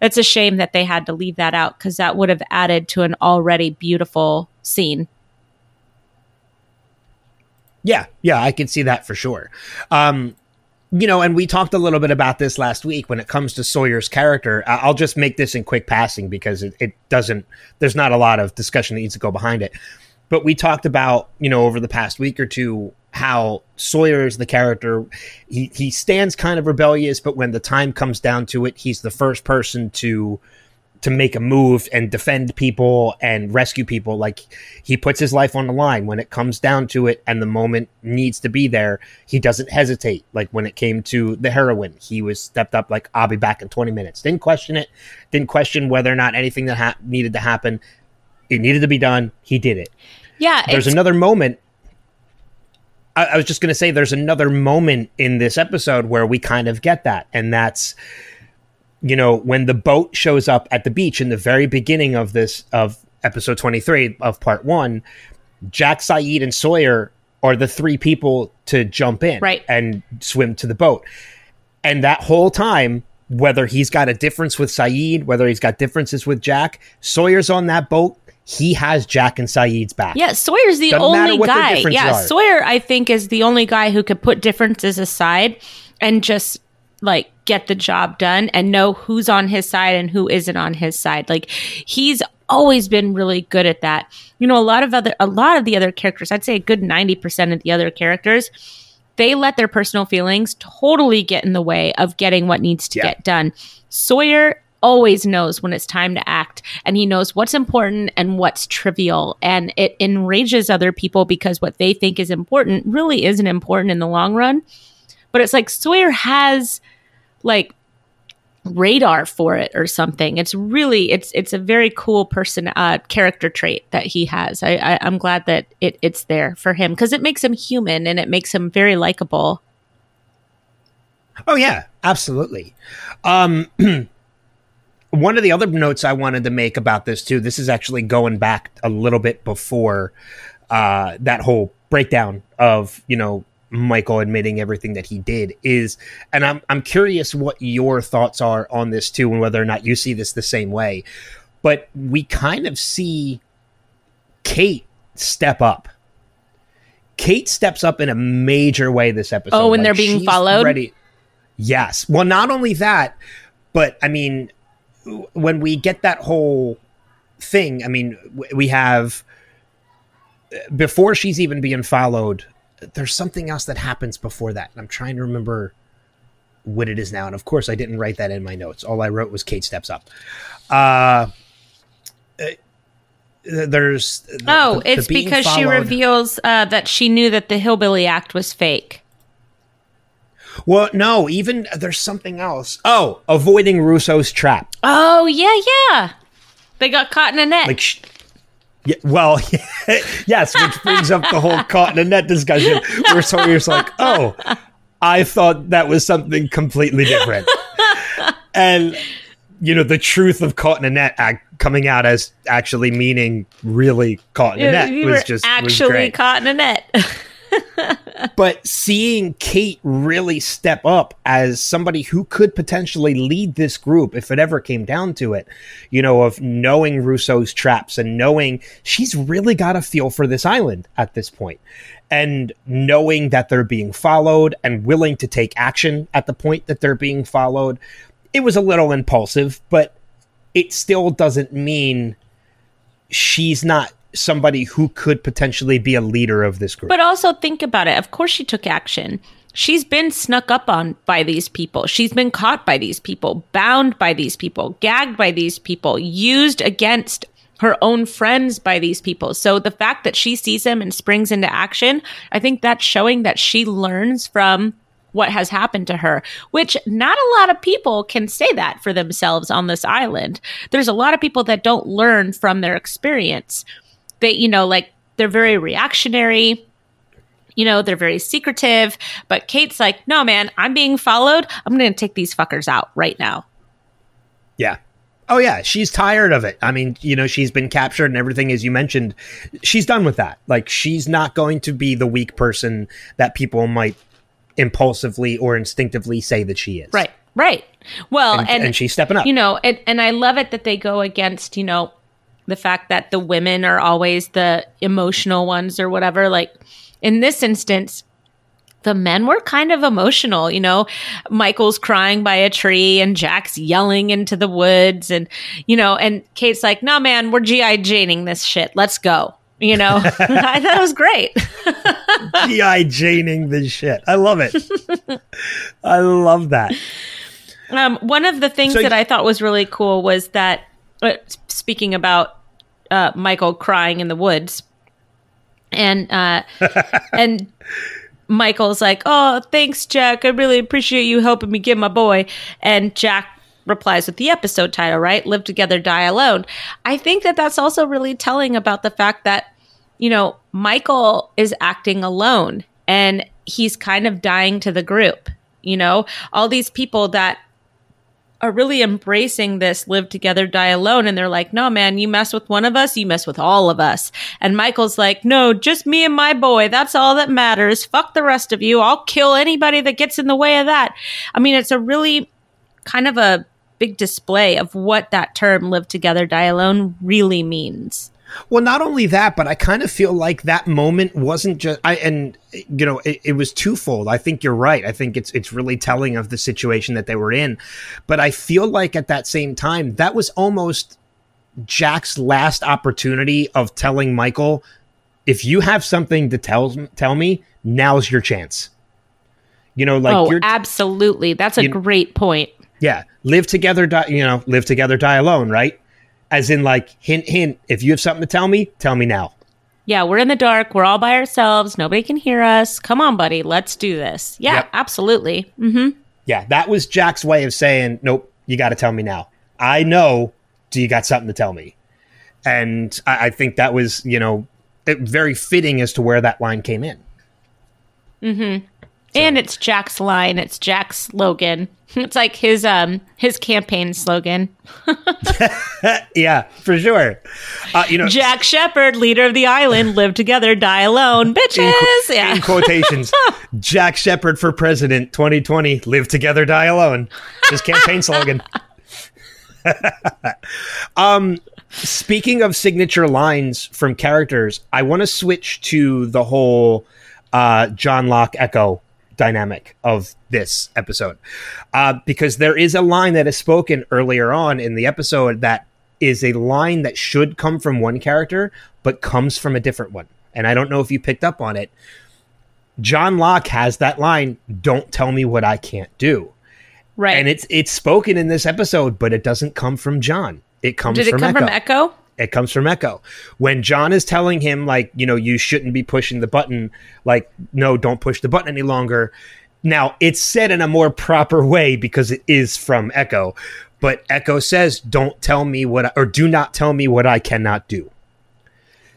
it's a shame that they had to leave that out because that would have added to an already beautiful scene. Yeah, yeah, I can see that for sure. Um, you know, and we talked a little bit about this last week when it comes to Sawyer's character. I'll just make this in quick passing because it, it doesn't, there's not a lot of discussion that needs to go behind it. But we talked about, you know, over the past week or two, how Sawyer is the character. He, he stands kind of rebellious, but when the time comes down to it, he's the first person to to make a move and defend people and rescue people. Like he puts his life on the line when it comes down to it and the moment needs to be there. He doesn't hesitate. Like when it came to the heroin, he was stepped up like, I'll be back in 20 minutes. Didn't question it. Didn't question whether or not anything that ha- needed to happen. It needed to be done. He did it. Yeah, There's another moment. I, I was just going to say there's another moment in this episode where we kind of get that. And that's, you know, when the boat shows up at the beach in the very beginning of this, of episode 23 of part one, Jack, Sayid, and Sawyer are the three people to jump in Right. and swim to the boat. And that whole time, whether he's got a difference with Sayid, whether he's got differences with Jack, Sawyer's on that boat. He has Jack and Sayid's back. Yeah, Sawyer's the Doesn't only guy. Yeah, are. Sawyer, I think, is the only guy who could put differences aside and just like get the job done and know who's on his side and who isn't on his side. Like he's always been really good at that. You know, a lot of other a lot of the other characters, I'd say a good 90% of the other characters, they let their personal feelings totally get in the way of getting what needs to Yeah. get done. Sawyer always knows when it's time to act and he knows what's important and what's trivial and it enrages other people because what they think is important really isn't important in the long run but it's like sawyer has like radar for it or something it's really it's it's a very cool person uh character trait that he has i, I i'm glad that it it's there for him because it makes him human and it makes him very likable Oh yeah, absolutely. Um, one of the other notes I wanted to make about this too. This is actually going back a little bit before uh, that whole breakdown of you know Michael admitting everything that he did is, and I'm I'm curious what your thoughts are on this too, and whether or not you see this the same way. But we kind of see Kate step up. Kate steps up in a major way this episode. Oh, when they're being followed? Ready. Yes. Well, not only that, but I mean, when we get that whole thing, I mean, we have before she's even being followed. There's something else that happens before that, and I'm trying to remember what it is now. And of course, I didn't write that in my notes. All I wrote was Kate steps up. Uh, uh, there's the- oh the- it's because she reveals uh, that she knew that the hillbilly act was fake Well, no, even there's something else. Oh, avoiding Rousseau's trap. oh yeah yeah they got caught in a net Like, sh- yeah, well, yes, which brings up the whole caught in a net discussion. Where Sawyer's like, oh, I thought that was something completely different. and, you know, the truth of caught in a net act coming out as actually meaning really caught in a net was just actually caught in a net but seeing Kate really step up as somebody who could potentially lead this group if it ever came down to it, you know, of knowing Rousseau's traps and knowing she's really got a feel for this island at this point and knowing that they're being followed and willing to take action at the point that they're being followed. It was a little impulsive, but it still doesn't mean she's not somebody who could potentially be a leader of this group. But also think about it. Of course, she took action. She's been snuck up on by these people. She's been caught by these people, bound by these people, gagged by these people, used against her own friends by these people. So the fact that she sees him and springs into action, I think that's showing that she learns from what has happened to her, which not a lot of people can say that for themselves on this island. There's a lot of people that don't learn from their experience. They, you know, like they're very reactionary. You know, they're very secretive. But Kate's like, no, man, I'm being followed. I'm going to take these fuckers out right now. Yeah. Oh yeah, she's tired of it. I mean, you know, she's been captured and everything as you mentioned. She's done with that. Like she's not going to be the weak person that people might impulsively or instinctively say that she is. Right. Right. Well, And, and, and she's stepping up. you know, and, and I love it that they go against, you know, the fact that the women are always the emotional ones or whatever. Like in this instance, the men were kind of emotional, you know. Michael's crying by a tree and Jack's yelling into the woods and you know, and Kate's like, "No man, we're GI Janing this shit. Let's go." You know. I thought it was great. GI Janing this shit. I love it. I love that. Um, one of the things So that I thought was really cool was that, uh, speaking about uh, Michael crying in the woods, and uh, and Michael's like, "Oh, thanks, Jack. I really appreciate you helping me get my boy." And Jack replies with the episode title, right? "Live Together, Die Alone." I think that that's also really telling about the fact that you know Michael is acting alone and he's kind of dying to the group. You know, all these people that are really embracing this live together, die alone. And they're like, no, man, you mess with one of us, you mess with all of us. And Michael's like, no, just me and my boy. That's all that matters. Fuck the rest of you. I'll kill anybody that gets in the way of that. I mean, it's a really kind of a big display of what that term live together, die alone really means. Well, not only that, but I kind of feel like that moment wasn't just I and you know it, it was twofold. I think you're right. I think it's it's really telling of the situation that they were in, but I feel like at that same time that was almost Jack's last opportunity of telling Michael, if you have something to tell tell me, now's your chance. You know, like oh, you're absolutely. That's a great point. yeah, live together, die, you know, live together, die alone, right? As in, like, hint, hint. If you have something to tell me, tell me now. Yeah, we're in the dark. We're all by ourselves. Nobody can hear us. Come on, buddy. Let's do this. Yeah, Yep. absolutely. hmm Yeah, that was Jack's way of saying, nope, you got to tell me now. I know. Do you got something to tell me? And I, I think that was, you know, it, very fitting as to where that line came in. And it's Jack's line. It's Jack's slogan. It's like his um his campaign slogan. Yeah, for sure. Uh, you know, Jack Shephard, leader of the island, live together, die alone, bitches. Yeah. in quotations, Jack Shephard for president 2020, live together, die alone. His campaign slogan. um, speaking of signature lines from characters, I want to switch to the whole uh, John Locke Eko dynamic of this episode. Uh, because there is a line that is spoken earlier on in the episode that is a line that should come from one character but comes from a different one. And i don't know if you picked up on it. John locke has that line don't tell me what i can't do. Right. and it's it's spoken in this episode but it doesn't come from john. It comes Did it from come Eko. From Eko? It comes from Eko. When John is telling him, like, you know, you shouldn't be pushing the button, like, no, don't push the button any longer. Now, it's said in a more proper way because it is from Eko, but Eko says, don't tell me what, I, or do not tell me what I cannot do.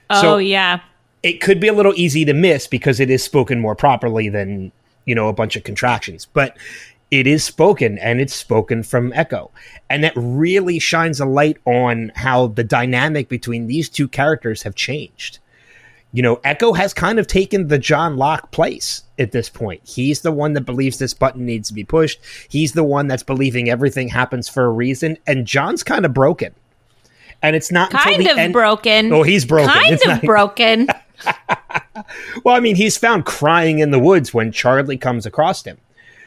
Oh So- yeah. It could be a little easy to miss because it is spoken more properly than, you know, a bunch of contractions, but it is spoken and it's spoken from Eko. And that really shines a light on how the dynamic between these two characters have changed. You know, Eko has kind of taken the John Locke place at this point. He's the one that believes this button needs to be pushed. He's the one that's believing everything happens for a reason. And John's kind of broken. And it's not until Kind the of end- broken. Oh, he's broken. Kind It's of not- broken. Well, I mean, he's found crying in the woods when Charlie comes across him.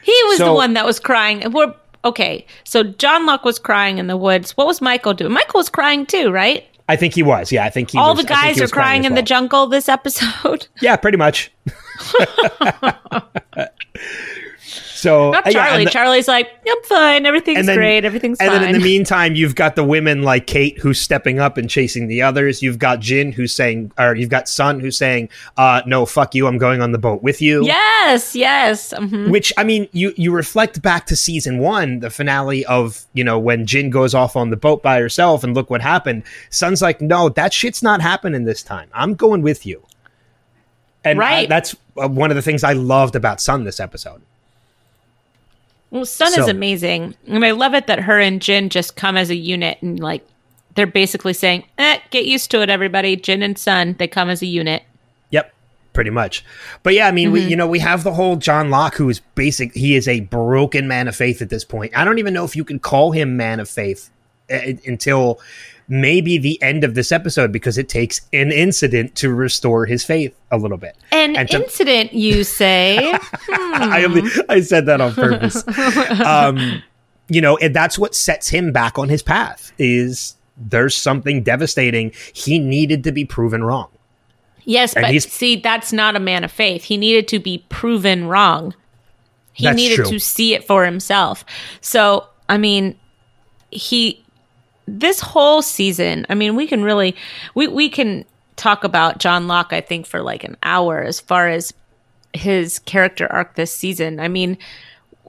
He was the one that was crying. We're okay. So John Locke was crying in the woods. What was Michael doing? Michael was crying too, right? I think he was. Yeah, I think he All was- the guys are crying crying in the jungle this episode. Yeah, pretty much. so Not uh, yeah, Charlie. the- Charlie's like, I'm fine. Everything's then- great. Everything's fine. and fine. then in the meantime, you've got the women like Kate who's stepping up and chasing the others. You've got Jin who's saying, or you've got Sun who's saying, uh, "No, fuck you. I'm going on the boat with you." yes, yes. mhm. Which I mean, you you reflect back to season one, the finale of you know when Jin goes off on the boat by herself, and look what happened. Sun's like, "No, that shit's not happening this time. I'm going with you." And I- Right. that's uh, one of the things I loved about Sun this episode. Well, Sun is So- amazing. And I love it that her and Jin just come as a unit and like they're basically saying, eh, get used to it, everybody. Jin and Sun, they come as a unit. Yep, pretty much. But yeah, I mean, Mm-hmm. we, you know, we have the whole John Locke, who is basic. He is a broken man of faith at this point. I don't even know if you can call him man of faith uh, until maybe the end of this episode, because it takes an incident to restore his faith a little bit. An And to- incident, you say? I only, I said that on purpose. um, you know, and that's what sets him back on his path. Is there's something devastating. He needed to be proven wrong. yes, And but see, that's not a man of faith. He needed to be proven wrong. He needed true. to see it for himself. So, I mean, he this whole season, I mean, we can really we we can talk about John Locke I think for like an hour as far as his character arc this season. I mean,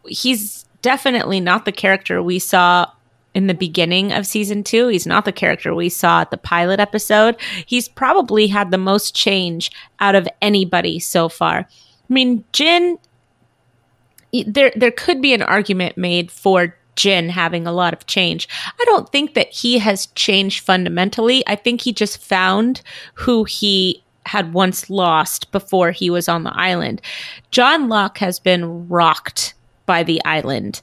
he's definitely not the character we saw in the beginning of season 2. He's not the character we saw at the pilot episode. He's probably had the most change out of anybody so far. I mean, Jin there there could be an argument made for Jin having a lot of change. I don't think that he has changed fundamentally. I think he just found who he had once lost before he was on the island. John Locke has been rocked by the island.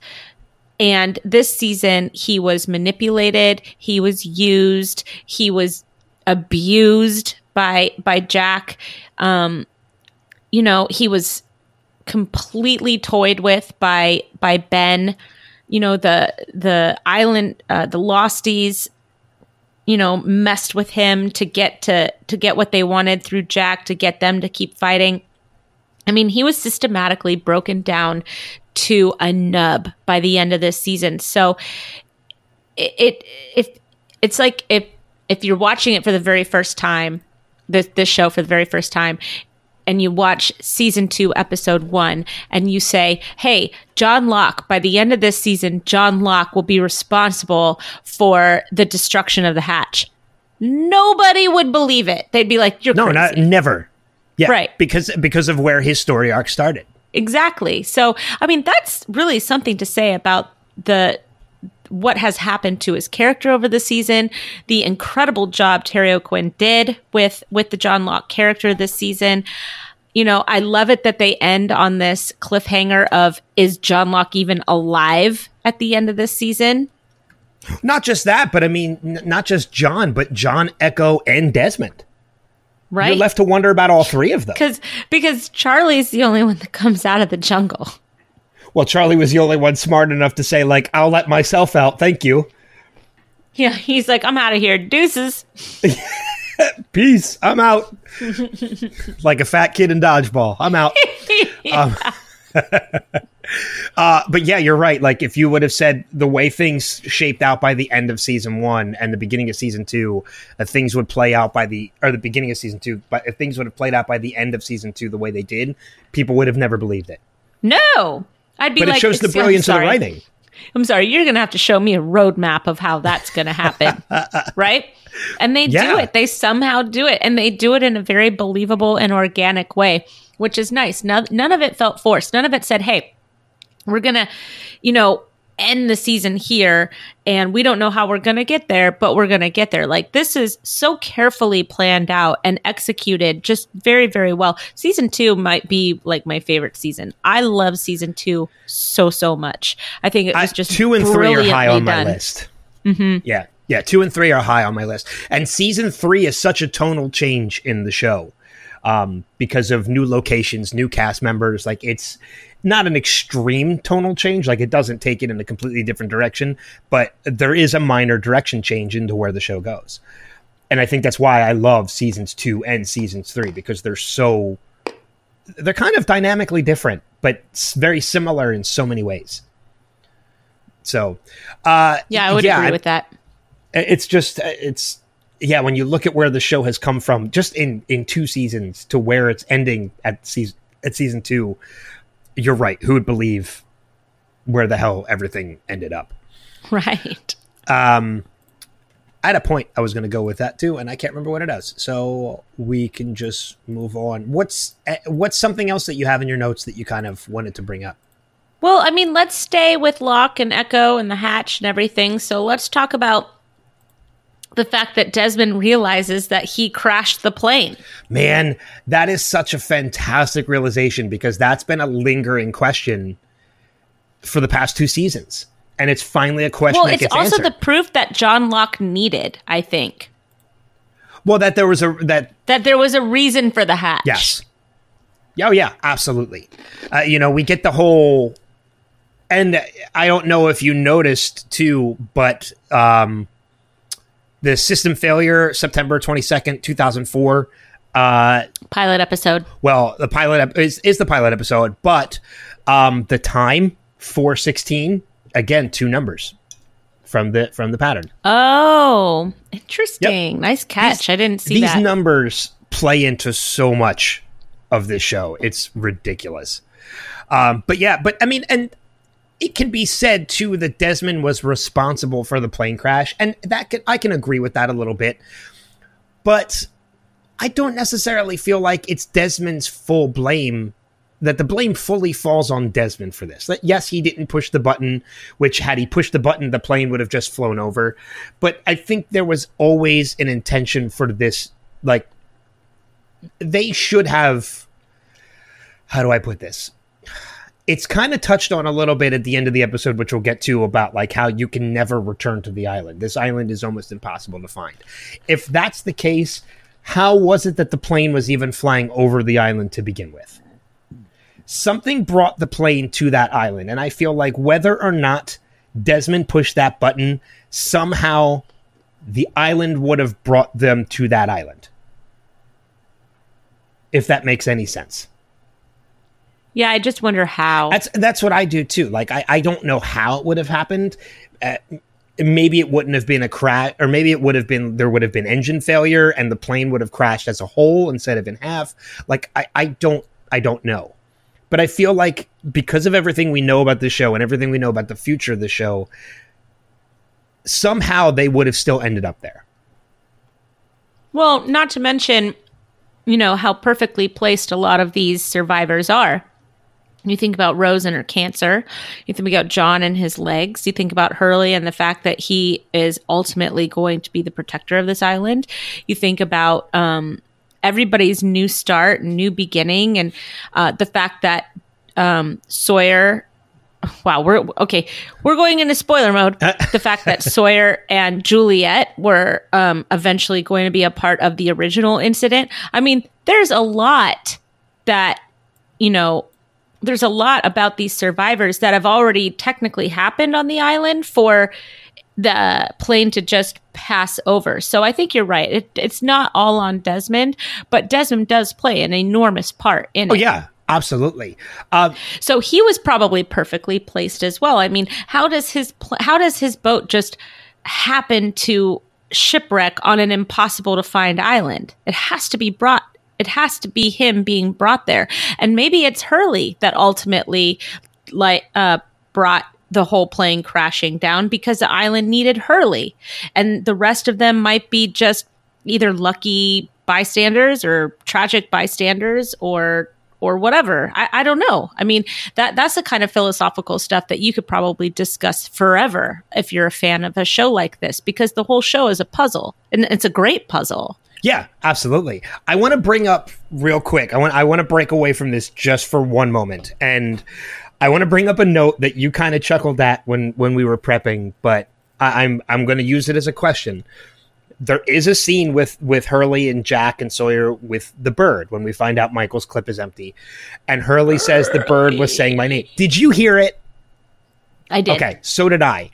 And this season, he was manipulated, he was used, he was abused by by Jack. Um, you know, he was completely toyed with by by Ben. You know the the island uh, the Losties. You know, messed with him to get to to get what they wanted through Jack to get them to keep fighting. I mean, he was systematically broken down to a nub by the end of this season. So it, it if it's like if if you're watching it for the very first time, this this show for the very first time, and you watch season two, episode one, and you say, Hey, John Locke, by the end of this season, John Locke will be responsible for the destruction of the hatch. Nobody would believe it. They'd be like, You're No, crazy. not never. Yeah, Right. Because because of where his story arc started. Exactly. So, I mean, that's really something to say about the what has happened to his character over the season, the incredible job Terry O'Quinn did with with the John Locke character this season. You know, I love it that they end on this cliffhanger of is John Locke even alive at the end of this season? Not just that, but I mean, n- not just John, but John, Eko, and Desmond. Right. You're left to wonder about all three of them. Because because Charlie's the only one that comes out of the jungle. Well, Charlie was the only one smart enough to say, like, I'll let myself out. Thank you. Yeah, he's like, I'm out of here. Deuces. Peace. I'm out. like a fat kid in dodgeball. I'm out. Um, uh, but yeah, you're right. Like, if you would have said the way things shaped out by the end of season one and the beginning of season two, that things would play out by the, or the beginning of season two, but if things would have played out by the end of season two the way they did, people would have never believed it. No. I'd be But like, it shows the brilliance of the writing. I'm sorry, you're going to have to show me a roadmap of how that's going to happen. right? And they do it. They somehow do it. And they do it in a very believable and organic way, which is nice. None, none of it felt forced. None of it said, hey, we're going to, you know, end the season here and we don't know how we're going to get there, but we're going to get there. Like this is so carefully planned out and executed just very, very well. Season two might be like my favorite season. I love season two so, so much. I think it was just two and three are high on my done. list. Yeah, yeah, two and three are high on my list. And season three is such a tonal change in the show um, because of new locations, new cast members. Like it's not an extreme tonal change. Like it doesn't take it in a completely different direction, but there is a minor direction change into where the show goes. and I think that's why I love seasons two and seasons three because they're so they're kind of dynamically different, but very similar in so many ways. So, uh, Yeah, I would agree with that. it's just it's yeah when you look at where the show has come from just in in two seasons to where it's ending at season at season two you're right who would believe where the hell everything ended up Right. um i had a point i was going to go with that too and i can't remember what it is so we can just move on what's eh, what's something else that you have in your notes that you kind of wanted to bring up Well, I mean, let's stay with Locke and Eko and the hatch and everything. So let's talk about the fact that Desmond realizes that he crashed the plane. Man, that is such a fantastic realization because that's been a lingering question for the past two seasons. And it's finally a question Well, it's also answered. the proof that John Locke needed, I think. well, that there was a that That there was a reason for the hatch. yes, oh yeah, absolutely. Uh, you know, we get the whole, and I don't know if you noticed too, but um, the system failure, September twenty second, two thousand four. Uh, Pilot episode. well the pilot ep- is, is the pilot episode but um the time 416 again two numbers from the from the pattern Oh, interesting. Nice catch. These- I didn't see these that. numbers play into so much of this show it's ridiculous um but yeah but i mean and it can be said too that desmond was responsible for the plane crash and that can i can agree with that a little bit but I don't necessarily feel like it's Desmond's full blame that the blame fully falls on Desmond for this. That yes, he didn't push the button, which had he pushed the button, the plane would have just flown over. But I think there was always an intention for this. Like they should have. How do I put this? It's kind of touched on a little bit at the end of the episode, which we'll get to about like how you can never return to the island. This island is almost impossible to find. If that's the case, how was it that the plane was even flying over the island to begin with? Something brought the plane to that island, and I feel like whether or not Desmond pushed that button, somehow the island would have brought them to that island. If that makes any sense. Yeah, I just wonder how. That's that's what I do too. Like I, I don't know how it would have happened. Uh, maybe it wouldn't have been a crash, or maybe it would have been there would have been engine failure, and the plane would have crashed as a whole instead of in half. Like I, I don't I don't know, but I feel like because of everything we know about the show and everything we know about the future of the show, somehow they would have still ended up there. Well, not to mention, you know, how perfectly placed a lot of these survivors are. You think about Rose and her cancer. You think about John and his legs. You think about Hurley and the fact that he is ultimately going to be the protector of this island. You think about um, everybody's new start, new beginning, and uh, the fact that um, Sawyer. Wow, we're okay. We're going into spoiler mode. the fact that Sawyer and Juliet were um, eventually going to be a part of the original incident. I mean, there's a lot that you know there's a lot about these survivors that have already technically happened on the island for the plane to just pass over. So I think you're right. It, it's not all on Desmond, but Desmond does play an enormous part in it. Oh it. yeah, absolutely. Uh, So he was probably perfectly placed as well. I mean, how does his pl- how does his boat just happen to shipwreck on an impossible to find island? It has to be brought it has to be him being brought there. And maybe it's Hurley that ultimately like uh brought the whole plane crashing down because the island needed Hurley. And the rest of them might be just either lucky bystanders or tragic bystanders or or whatever. I, I don't know. I mean, that that's the kind of philosophical stuff that you could probably discuss forever if you're a fan of a show like this, because the whole show is a puzzle. And it's a great puzzle. Yeah, absolutely. I want to bring up real quick. I want I want to break away from this just for one moment, and I want to bring up a note that you kind of chuckled at when when we were prepping, but I, I'm I'm going to use it as a question. There is a scene with with Hurley and Jack and Sawyer with the bird when we find out Michael's clip is empty, and Hurley says the bird was saying my name. Did you hear it? I did. Okay, so did I.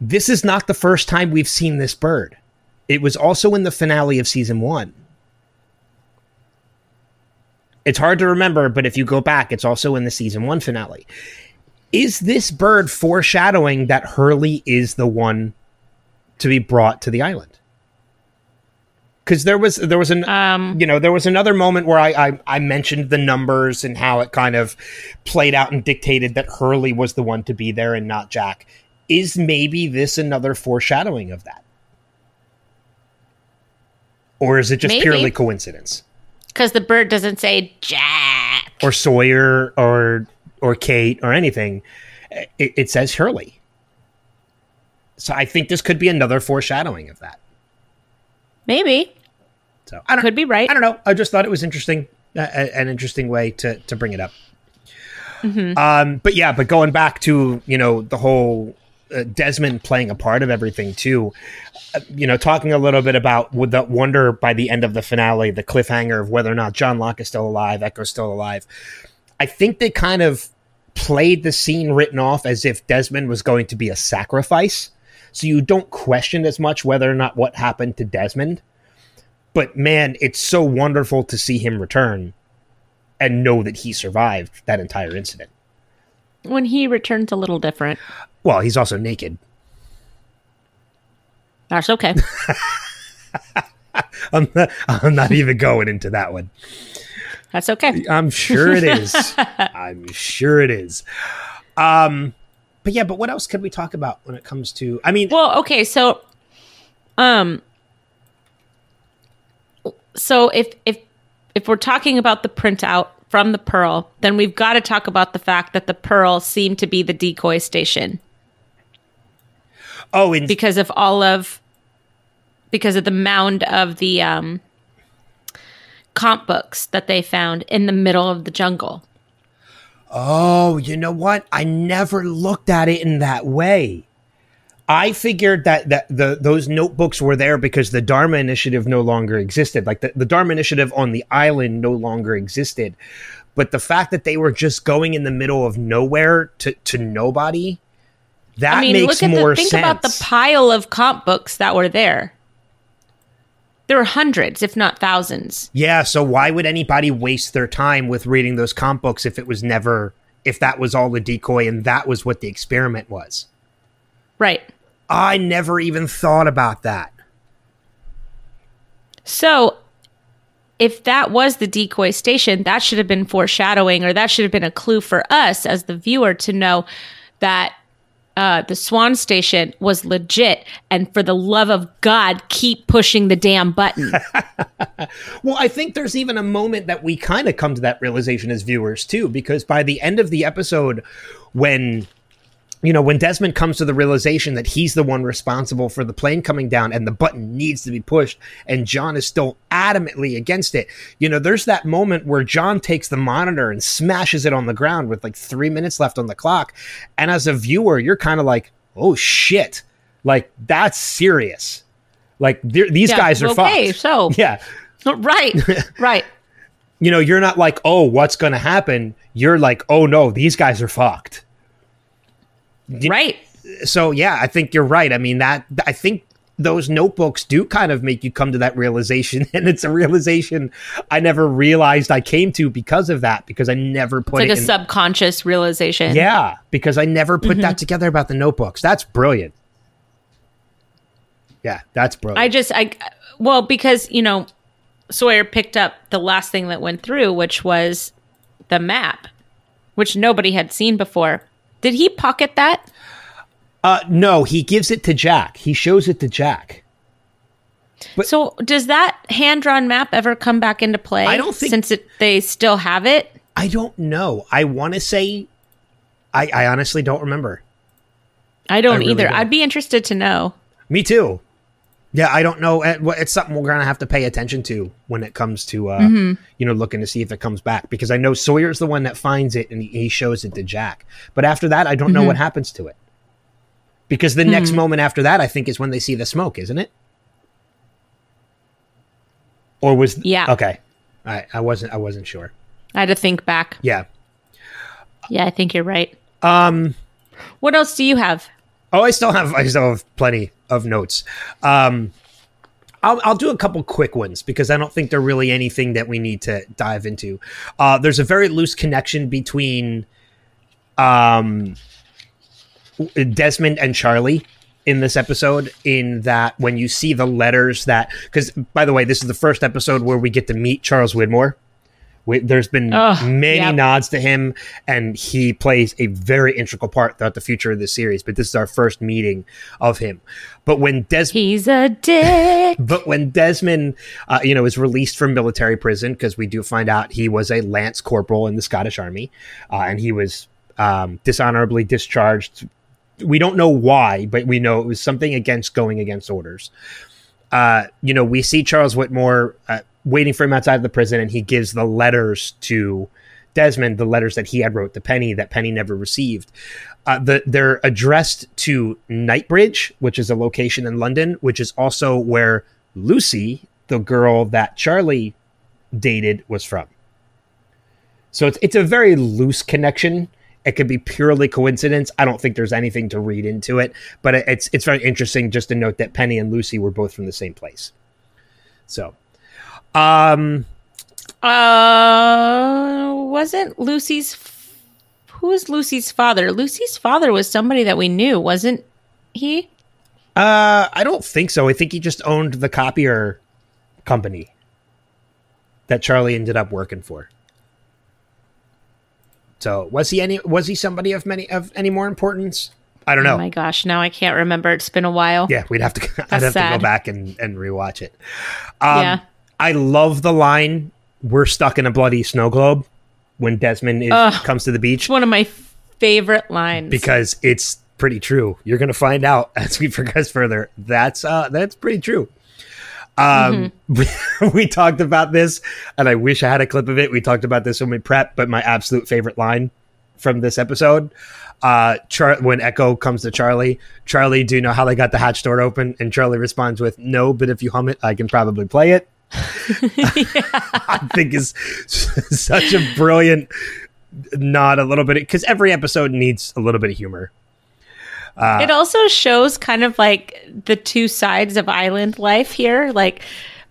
This is not the first time we've seen this bird. It was also in the finale of season one. It's hard to remember, but if you go back, it's also in the season one finale. Is this bird foreshadowing that Hurley is the one to be brought to the island? Because there was there was an Um, you know there was another moment where I, I I mentioned the numbers and how it kind of played out and dictated that Hurley was the one to be there and not Jack. Is maybe this another foreshadowing of that? Or is it just Maybe. purely coincidence? because the bird doesn't say Jack. Or Sawyer or or Kate or anything. It, it says Hurley. So I think this could be another foreshadowing of that. Maybe So I don't could be right. I don't know. I just thought it was interesting, uh, an interesting way to to bring it up. Um, but yeah, but going back to you know the whole Desmond playing a part of everything too. Uh, you know, talking a little bit about with the wonder by the end of the finale, the cliffhanger of whether or not John Locke is still alive, Eko's still alive. I think they kind of played the scene written off as if Desmond was going to be a sacrifice. So you don't question as much whether or not what happened to Desmond. But man, it's so wonderful to see him return and know that he survived that entire incident. When he returns, a little different. Well, he's also naked. That's okay. I'm not, I'm not even going into that one. That's okay. I'm sure it is. I'm sure it is. Um, but yeah, but what else could we talk about when it comes to? I mean, Well, okay, so um so if if if we're talking about the printout from the Pearl, then we've got to talk about the fact that the Pearl seemed to be the decoy station oh, and because of all of because of the mound of the um comp books that they found in the middle of the jungle. Oh, you know what? I never looked at it in that way. I figured that that the those notebooks were there because the Dharma Initiative no longer existed. Like the, the Dharma Initiative on the island no longer existed. But the fact that they were just going in the middle of nowhere to, to nobody, that I mean, makes look at more the think sense. about the pile of comp books that were there. There were hundreds, if not thousands. Yeah, so why would anybody waste their time with reading those comp books if it was never if that was all a decoy and that was what the experiment was? Right. I never even thought about that. So, if that was the decoy station, that should have been foreshadowing, or that should have been a clue for us as the viewer to know that uh, the Swan Station was legit. And for the love of God, keep pushing the damn button. Well, I think there's even a moment that we kind of come to that realization as viewers too, because by the end of the episode, when you know, when Desmond comes to the realization that he's the one responsible for the plane coming down and the button needs to be pushed, and John is still adamantly against it, you know, there's that moment where John takes the monitor and smashes it on the ground with like three minutes left on the clock. And as a viewer, you're kind of like, oh shit, like that's serious. Like these Yeah, guys are okay, fucked. so- yeah, right. Right. you know, you're not like, oh, what's going to happen? You're like, oh no, these guys are fucked. Right. So yeah, I think you're right. I mean that I think those notebooks do kind of make you come to that realization, and it's a realization I never realized I came to because of that. Because I never put It's like it a in, subconscious realization. yeah, because I never put Mm-hmm. that together about the notebooks. That's brilliant. Yeah, that's brilliant. I just I well because you know Sawyer picked up the last thing that went through, which was the map, which nobody had seen before. Did he pocket that? uh, no, he gives it to Jack. He shows it to Jack. But- so does that hand drawn map ever come back into play? I don't think- since it, they still have it. I don't know. I want to say, I, I honestly don't remember. I don't really either. don't. I'd be interested to know. Me too. Yeah, I don't know. It's something we're gonna have to pay attention to when it comes to, uh, you know, looking to see if it comes back. Because I know Sawyer's the one that finds it and he- he shows it to Jack. But after that, I don't know what happens to it. Because the next moment after that, I think, is when they see the smoke, isn't it? Or was Yeah. okay? I I wasn't I wasn't sure. I had to think back. Yeah. Yeah, I think you're right. Um. What else do you have? Oh, I still have I still have plenty of notes. Um, I'll, I'll do a couple quick ones because I don't think they're really anything that we need to dive into. Uh, there's a very loose connection between um, Desmond and Charlie in this episode. In that, when you see the letters that, because by the way, this is the first episode where we get to meet Charles Widmore. There's been Ugh, many yep. nods to him, and he plays a very integral part throughout the future of the series. But this is our first meeting of him. But when Des, He's a dick. but when Desmond, uh, you know, is released from military prison, because we do find out he was a lance corporal in the Scottish Army, uh, and he was um, dishonorably discharged. We don't know why, but we know it was something against going against orders. Uh, you know, we see Charles Widmore uh, waiting for him outside of the prison, and he gives the letters to Desmond, the letters that he had wrote to Penny that Penny never received. Uh, the, they're addressed to Knightsbridge, which is a location in London, which is also where Lucy, the girl that Charlie dated, was from. So it's it's a very loose connection. It could be purely coincidence. I don't think there's anything to read into it, but it's it's very interesting just to note that Penny and Lucy were both from the same place. So, um, Uh, wasn't Lucy's? Who was Lucy's father? Lucy's father was somebody that we knew, wasn't he? uh, I don't think so. I think he just owned the copier company that Charlie ended up working for. So was he any? Was he somebody of many of any more importance? I don't know. Oh my gosh, now I can't remember. It's been a while. Yeah, we'd have to. I'd have to go back and and rewatch it. Um, Yeah. I love the line "We're stuck in a bloody snow globe" when Desmond is, Ugh. comes to the beach It's one of my favorite lines. because it's pretty true. You're going to find out as we progress further. That's uh, that's pretty true. Um, we, we talked about this, and I wish I had a clip of it. We talked about this when we prep, but my absolute favorite line from this episode. Uh, Char- when Eko comes to Charlie, Charlie, do you know how they got the hatch door open? And Charlie responds with, "No, but if you hum it, I can probably play it." I think is such a brilliant nod. A little bit because every episode needs a little bit of humor. Uh, it also shows kind of like the two sides of island life here. Like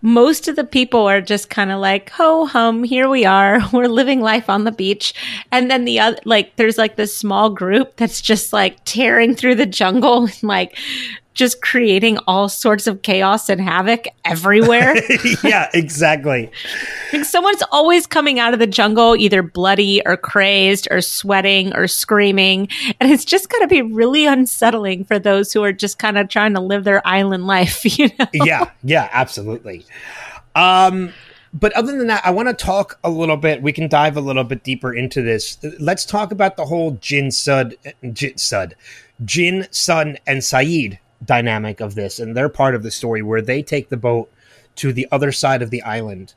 most of the people are just kind of like, ho hum, here we are. We're living life on the beach. And then the other, like, there's like this small group that's just like tearing through the jungle and like just creating all sorts of chaos and havoc everywhere. yeah, exactly. Like someone's always coming out of the jungle either bloody or crazed or sweating or screaming. And it's just going to be really unsettling for those who are just kind of trying to live their island life, you know? yeah, yeah, absolutely. Um, but other than that, I want to talk a little bit. We can dive a little bit deeper into this. Let's talk about the whole Jin Sud, Jin Sud, Jin Sun and Sayid dynamic of this, and they're part of the story where they take the boat to the other side of the island.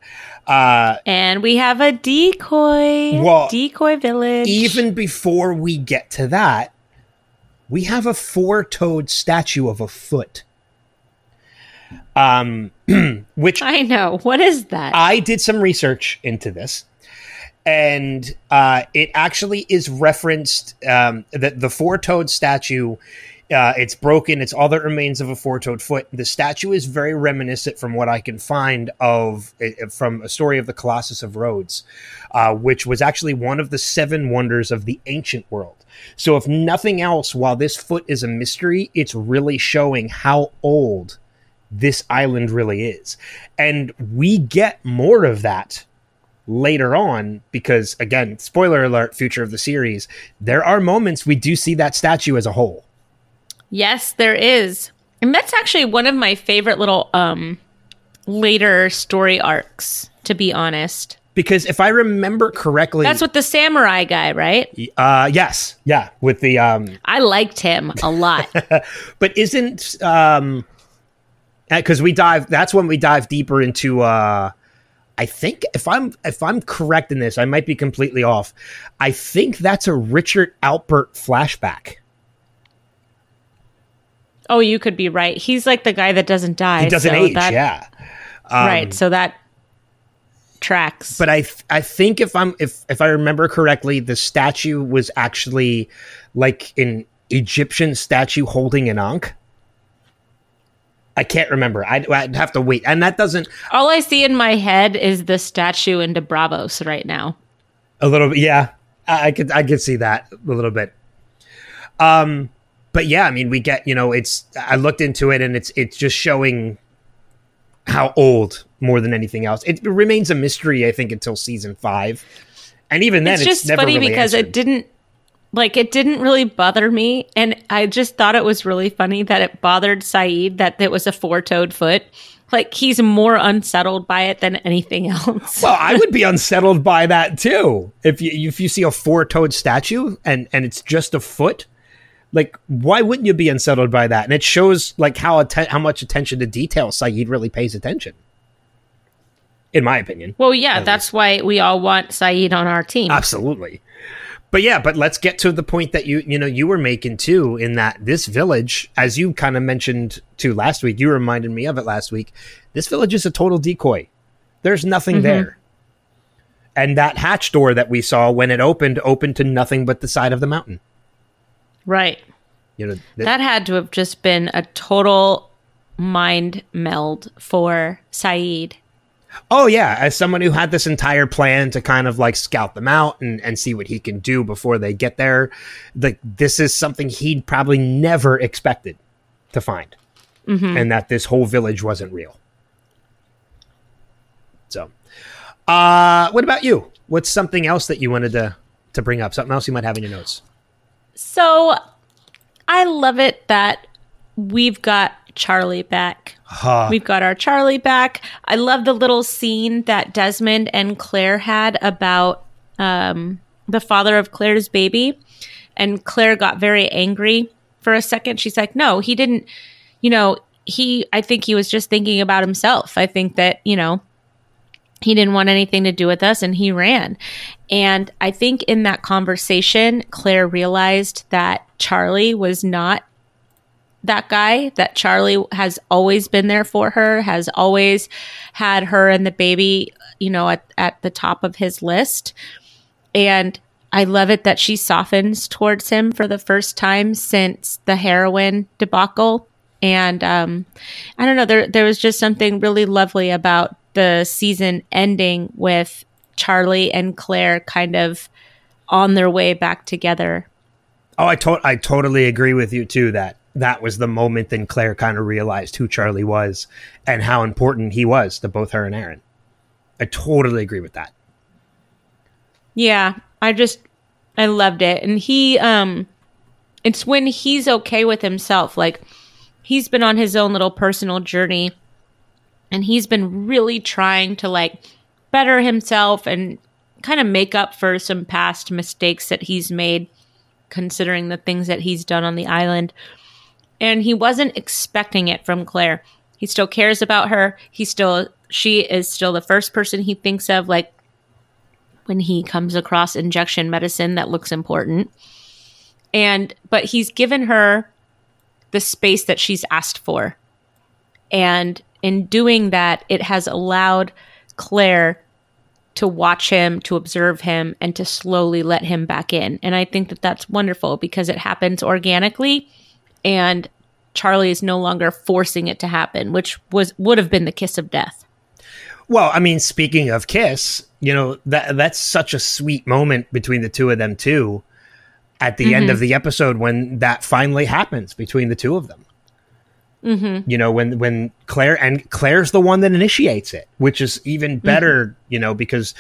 Uh, And we have a decoy. Well, decoy village. even before we get to that, we have a four-toed statue of a foot. Um, which I know. What is that? I did some research into this, and uh, it actually is referenced um, that the four-toed statue. Uh, it's broken. It's all that remains of a four-toed foot. The statue is very reminiscent, from what I can find, of uh, from a story of the Colossus of Rhodes, uh, which was actually one of the seven wonders of the ancient world. So, if nothing else, while this foot is a mystery, it's really showing how old this island really is. And we get more of that later on because again, spoiler alert, future of the series, there are moments we do see that statue as a whole. Yes, there is. And that's actually one of my favorite little um later story arcs, to be honest. Because if I remember correctly, That's with the samurai guy, right? uh yes, yeah, with the um I liked him a lot. but isn't um because we dive that's when we dive deeper into uh I think if I'm if I'm correct in this, I might be completely off. I think that's a Richard Alpert flashback. Oh, you could be right. He's like the guy that doesn't die. He doesn't so age, that- yeah. Um, right. So that tracks. But I th- I think if I'm if if I remember correctly, the statue was actually like an Egyptian statue holding an ankh. I can't remember. I'd, I'd have to wait, and that doesn't All I see in my head is the statue in Braavos right now. a little bit. Yeah, I, I could I could see that a little bit. Um, but yeah, I mean, we get you know, it's I looked into it, and it's it's just showing how old more than anything else. It remains a mystery, I think, until season five, and even then, it's it's, just never funny really because answered. it didn't like it didn't really bother me and i just thought it was really funny that it bothered Sayid that it was a four-toed foot like he's more unsettled by it than anything else Well, I would be unsettled by that too. If you if you see a four toed statue and and it's just a foot, like why wouldn't you be unsettled by that? And it shows like how atten- how much attention to detail Sayid really pays attention. In my opinion, well yeah that's why we all want Sayid on our team absolutely. But yeah, but let's get to the point that you you know you were making too. In that this village, as you kind of mentioned too last week, you reminded me of it last week. This village is a total decoy. There's nothing mm-hmm. there. And that hatch door that we saw when it opened opened to nothing but the side of the mountain. Right You know, th- that had to have just been a total mind meld for Sayid oh yeah, as someone who had this entire plan to kind of like scout them out and, and see what he can do before they get there, like this is something he'd probably never expected to find, and that this whole village wasn't real. So, uh, what about you? What's something else that you wanted to to bring up? Something else you might have in your notes? So i love it that we've got charlie back Huh. We've got our Charlie back. I love the little scene that Desmond and Claire had about um, the father of Claire's baby. And Claire got very angry for a second. She's like, no, he didn't, you know, he, I think he was just thinking about himself. I think that, you know, he didn't want anything to do with us and he ran. And I think in that conversation, Claire realized that Charlie was not that guy that Charlie has always been there for her, has always had her and the baby, you know, at, at the top of his list. And I love it that she softens towards him for the first time since the heroin debacle. And um, I don't know, there there was just something really lovely about the season ending with Charlie and Claire kind of on their way back together. Oh, I to- I totally agree with you too. That that was the moment then Claire kind of realized who Charlie was and how important he was to both her and Aaron. I totally agree with that. Yeah, I just I loved it. And he um it's when he's okay with himself. Like he's been on his own little personal journey and he's been really trying to like better himself and kind of make up for some past mistakes that he's made considering the things that he's done on the island. And he wasn't expecting it from Claire. He still cares about her. He still she is still the first person he thinks of like when he comes across injection medicine that looks important. And but he's given her the space that she's asked for. And in doing that, it has allowed Claire to watch him, to observe him, and to slowly let him back in. And I think that that's wonderful because it happens organically and Charlie is no longer forcing it to happen, which was would have been the kiss of death. Well, I mean, speaking of Kiss, you know that that's such a sweet moment between the two of them too. At the end mm-hmm. of the episode, when that finally happens between the two of them, mm-hmm. you know, when when Claire and Claire's the one that initiates it, which is even better, you know, because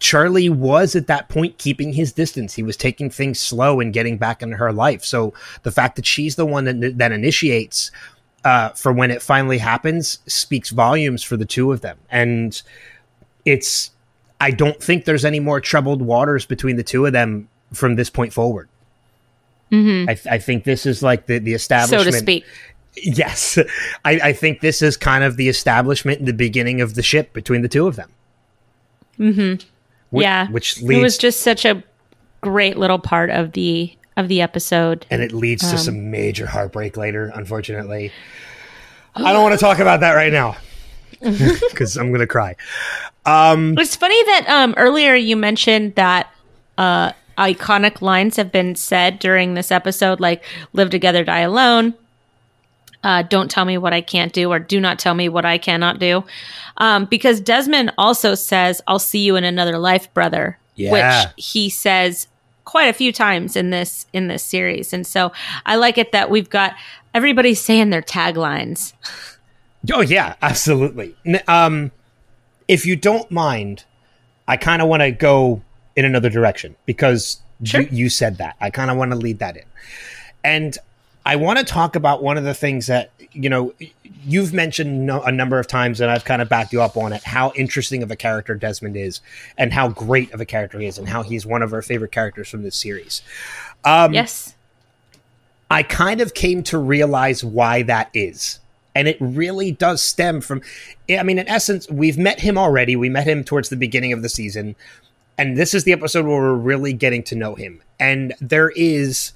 Charlie was at that point keeping his distance. He was taking things slow and getting back into her life. So the fact that she's the one that that initiates uh, for when it finally happens speaks volumes for the two of them. And it's, I don't think there's any more troubled waters between the two of them from this point forward. I, th- I think this is like the, the establishment, So to speak. Yes. I, I think this is kind of the establishment, in the beginning of the ship between the two of them. Mm-hmm. yeah. Which it was just such a great little part of the of the episode. and it leads Um, to some major heartbreak later, unfortunately. I don't want to talk about that right now because I'm going to cry. It's funny that um earlier you mentioned that uh iconic lines have been said during this episode like live together die alone. Uh, don't tell me what I can't do or do not tell me what I cannot do. Um, because Desmond also says, I'll see you in another life, brother. Yeah. Which he says quite a few times in this in this series. And so I like it that we've got everybody saying their taglines. Oh yeah, absolutely. Um, if you don't mind, I kind of want to go in another direction because Sure. you, you said that. I kind of want to lead that in, and I want to talk about one of the things that you know you've mentioned no, a number of times, and I've kind of backed you up on it. How interesting of a character Desmond is, and how great of a character he is, and how he's one of our favorite characters from this series. Um, yes. I kind of came to realize why that is. And it really does stem from, I mean, in essence, we've met him already. We met him towards the beginning of the season. And this is the episode where we're really getting to know him. And there is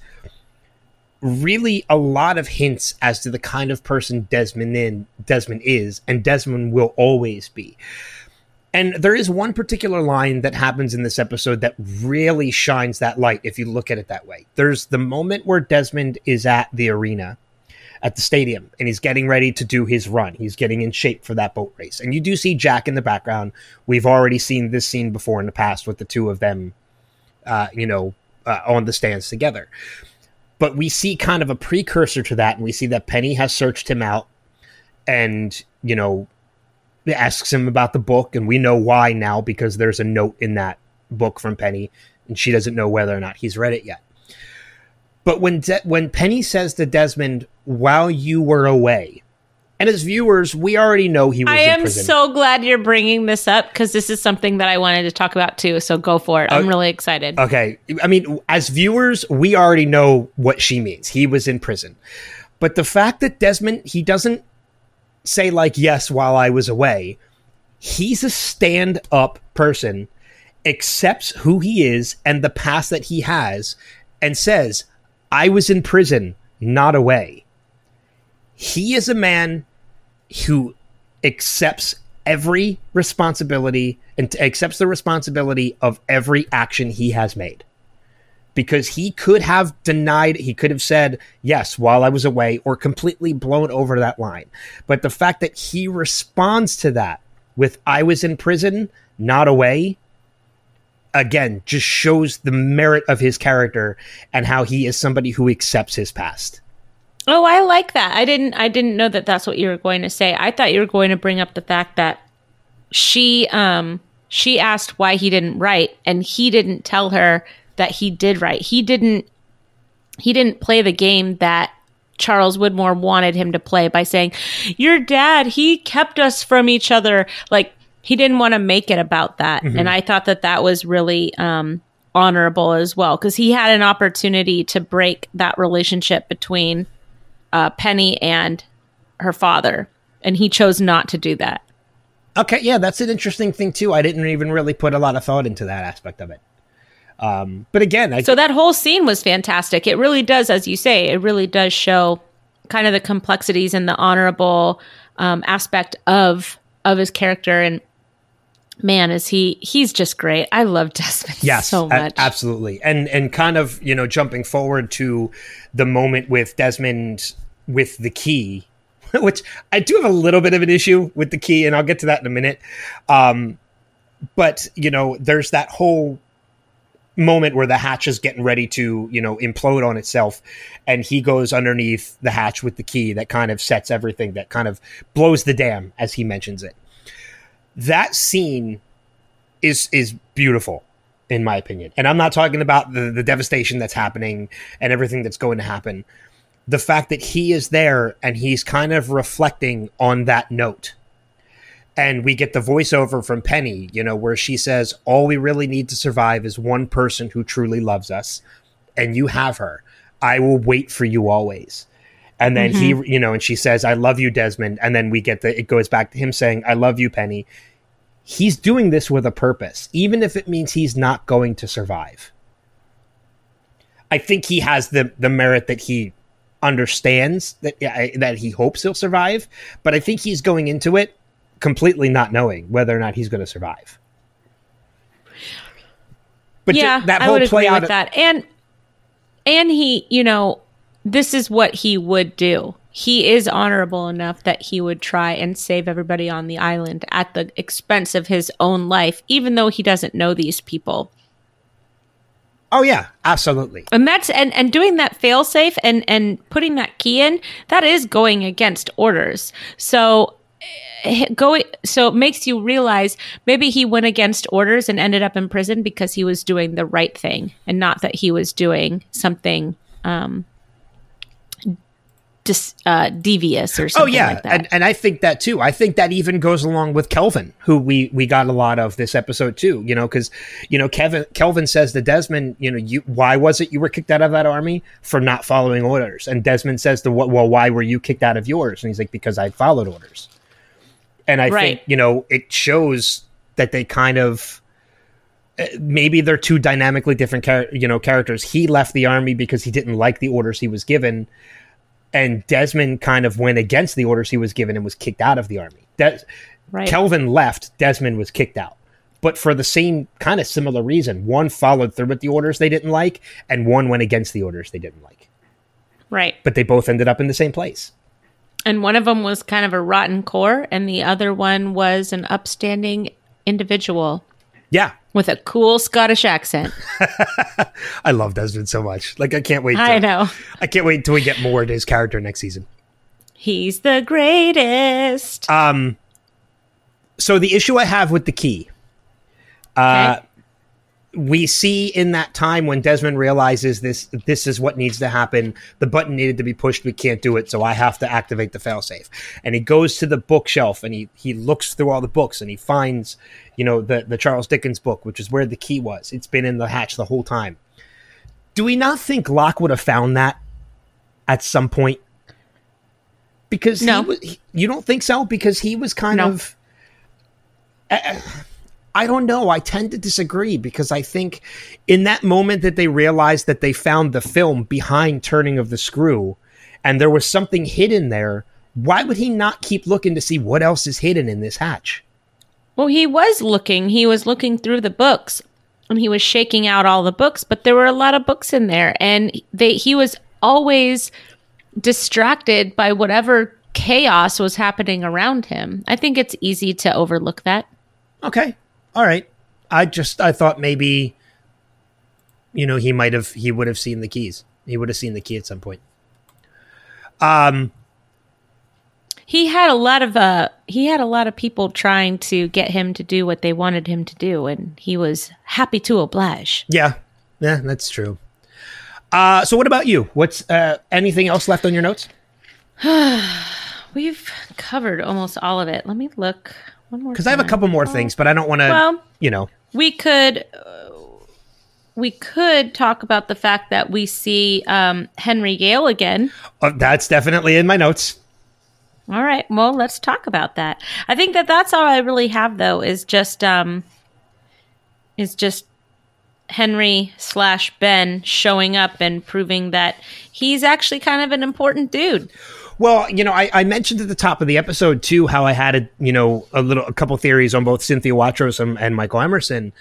really a lot of hints as to the kind of person Desmond in Desmond is and Desmond will always be. And there is one particular line that happens in this episode that really shines that light if you look at it that way. There's the moment where Desmond is at the arena at the stadium and he's getting ready to do his run. He's getting in shape for that boat race. And you do see Jack in the background. We've already seen this scene before in the past with the two of them, uh, you know, uh, on the stands together. But we see kind of a precursor to that. And we see that Penny has searched him out and, you know, asks him about the book. And we know why now because there's a note in that book from Penny and she doesn't know whether or not he's read it yet. But when De- when Penny says to Desmond, "While you were away," and as viewers, we already know he was in prison. I am so glad you're bringing this up because this is something that I wanted to talk about too. So go for it. I'm Uh, really excited. okay, I mean, as viewers, we already know what she means. He was in prison, but the fact that Desmond he doesn't say like, "Yes," while I was away. He's a stand-up person, accepts who he is and the past that he has, and says, "I was in prison, not away." He is a man who accepts every responsibility and accepts the responsibility of every action he has made. Because he could have denied he could have said yes while i was away or completely blown over that line. But the fact that he responds to that with i was in prison not away again just shows the merit of his character and how he is somebody who accepts his past Oh, I like that. I didn't I didn't know that that's what you were going to say. I thought you were going to bring up the fact that she um she asked why he didn't write and he didn't tell her that he did write. He didn't he didn't play the game that Charles Widmore wanted him to play by saying, "Your dad, he kept us from each other." Like he didn't want to make it about that. And I thought that that was really um honorable as well because he had an opportunity to break that relationship between uh, Penny and her father, and he chose not to do that. Okay, yeah, that's an interesting thing too. I didn't even really put a lot of thought into that aspect of it. Um, but again, I, So that whole scene was fantastic. It really does, as you say, it really does show kind of the complexities and the honorable um, aspect of of his character. And man, is he he's just great. I love Desmond yes, so a- much. absolutely, and and kind of you know jumping forward to the moment with Desmond with the key, which I do have a little bit of an issue with the key, and I'll get to that in a minute. Um, but you know, there's that whole moment where the hatch is getting ready to you know implode on itself and he goes underneath the hatch with the key that kind of sets everything that kind of blows the dam as he mentions it that scene is is beautiful in my opinion and i'm not talking about the, the devastation that's happening and everything that's going to happen the fact that he is there and he's kind of reflecting on that note and we get the voiceover from Penny, you know, where she says, All we really need to survive is one person who truly loves us, and you have her. I will wait for you always. And then he, mm-hmm. you know, and she says, I love you, Desmond. And then we get the, it goes back to him saying, I love you, Penny. He's doing this with a purpose, even if it means he's not going to survive. I think he has the, the merit that he understands that, that he hopes he'll survive, but I think he's going into it completely not knowing whether or not he's going to survive. But yeah, that I whole would play agree out with that. And and he, you know, this is what he would do. He is honorable enough that he would try and save everybody on the island at the expense of his own life, even though he doesn't know these people. Oh yeah, absolutely. And that's and and doing that failsafe and and putting that key in that is going against orders. So eh, going so it makes you realize maybe he went against orders and ended up in prison because he was doing the right thing and not that he was doing something um dis, uh, devious or something Oh yeah, like that. and and I think that too. I think that even goes along with Kelvin, who we we got a lot of this episode too. You know, because you know Kevin Kelvin says to Desmond, you know, you why was it you were kicked out of that army for not following orders? And Desmond says to what, well, why were you kicked out of yours? And he's like, because I followed orders. And I Right. think you know it shows that they kind of uh, maybe they're two dynamically different char- you know characters. He left the army because he didn't like the orders he was given, and Desmond kind of went against the orders he was given and was kicked out of the army. Des- right. Kelvin left, Desmond was kicked out. But for the same kind of similar reason, one followed through with the orders they didn't like, and one went against the orders they didn't like. right. But they both ended up in the same place. And one of them was kind of a rotten core, and the other one was an upstanding individual Yeah, with a cool Scottish accent. I love Desmond so much. Like I can't wait. To, I know. I can't wait until we get more of his character next season. He's the greatest. Um, so the issue I have with the key, uh, Okay. we see in that time when Desmond realizes this this is what needs to happen. The button needed to be pushed. We can't do it, so I have to activate the failsafe. And he goes to the bookshelf and he he looks through all the books and he finds, you know, the the Charles Dickens book, which is where the key was. It's been in the hatch the whole time. Do we not think Locke would have found that at some point? Because No. he was, he- you don't think so? Because he was kind No. of. I- I don't know. I tend to disagree because I think in that moment that they realized that they found the film behind turning of the screw and there was something hidden there, why would he not keep looking to see what else is hidden in this hatch? Well, he was looking. He was looking through the books, and he was shaking out all the books. But there were a lot of books in there, and they he was always distracted by whatever chaos was happening around him. I think it's easy to overlook that. Okay. All right. I just I thought maybe you know, he might have he would have seen the keys. He would have seen the key at some point. Um He had a lot of uh he had a lot of people trying to get him to do what they wanted him to do, and he was happy to oblige. yeah. Yeah, that's true. Uh so what about you? What's uh anything else left on your notes? We've covered almost all of it. Let me look one more. Cuz I have a couple more things, but I don't want to Well, you know. we could uh, we could talk about the fact that we see um, Henry Gale again. Uh, that's definitely in my notes. All right, well, let's talk about that. I think that that's all I really have though is just um is just Henry slash Ben showing up and proving that he's actually kind of an important dude. Well, you know, I, I mentioned at the top of the episode too how I had a you know a little a couple theories on both Cynthia Watros and, and Michael Emerson.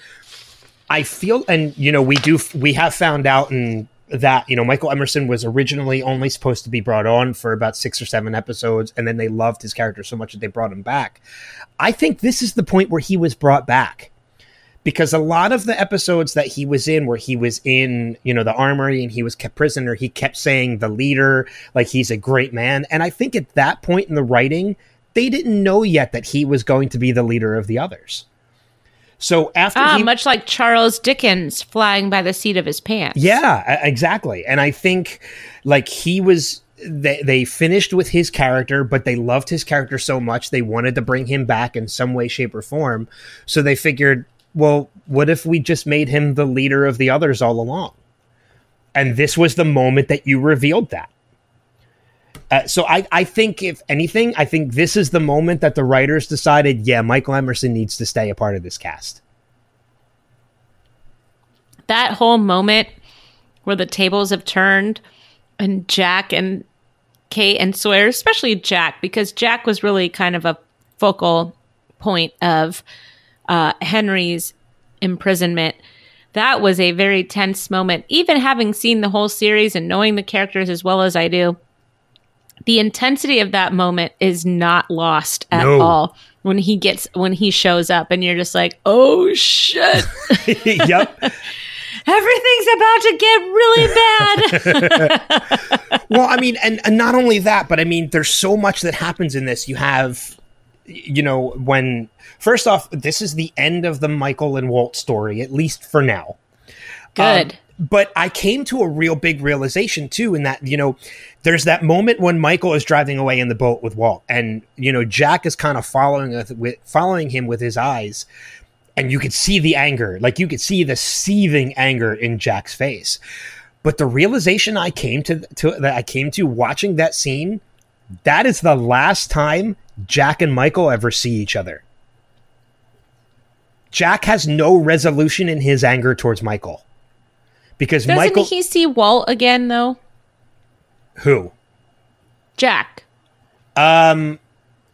I feel, and you know, we do we have found out and that you know Michael Emerson was originally only supposed to be brought on for about six or seven episodes, and then they loved his character so much that they brought him back. I think this is the point where he was brought back because a lot of the episodes that he was in where he was in you know the armory and he was kept prisoner he kept saying the leader like he's a great man and i think at that point in the writing they didn't know yet that he was going to be the leader of the others so after Ah, he, much like Charles Dickens flying by the seat of his pants. yeah, exactly. And I think like he was they they finished with his character, but they loved his character so much they wanted to bring him back in some way, shape, or form. So they figured, well, what if we just made him the leader of the others all along? And this was the moment that you revealed that. Uh, so I, I think if anything, I think this is the moment that the writers decided, yeah, Michael Emerson needs to stay a part of this cast. that whole moment where the tables have turned and Jack and Kate and Sawyer, especially Jack, because Jack was really kind of a focal point of uh, Henry's imprisonment. That was a very tense moment. Even having seen the whole series and knowing the characters as well as I do, the intensity of that moment is not lost at No. all when he gets when he shows up and you're just like oh shit yep. everything's about to get really bad well, I mean, and, and not only that, but I mean, there's so much that happens in this. You have, you know, when first off, this is the end of the Michael and Walt story, at least for now. good Um, but I came to a real big realization too, in that, you know, there's that moment when Michael is driving away in the boat with Walt, and you know, Jack is kind of following with, following him with his eyes, and you could see the anger, like you could see the seething anger in Jack's face. But the realization I came to, to that I came to watching that scene, that is the last time Jack and Michael ever see each other. Jack has no resolution in his anger towards Michael. Because doesn't Michael he see walt again though who? jack Um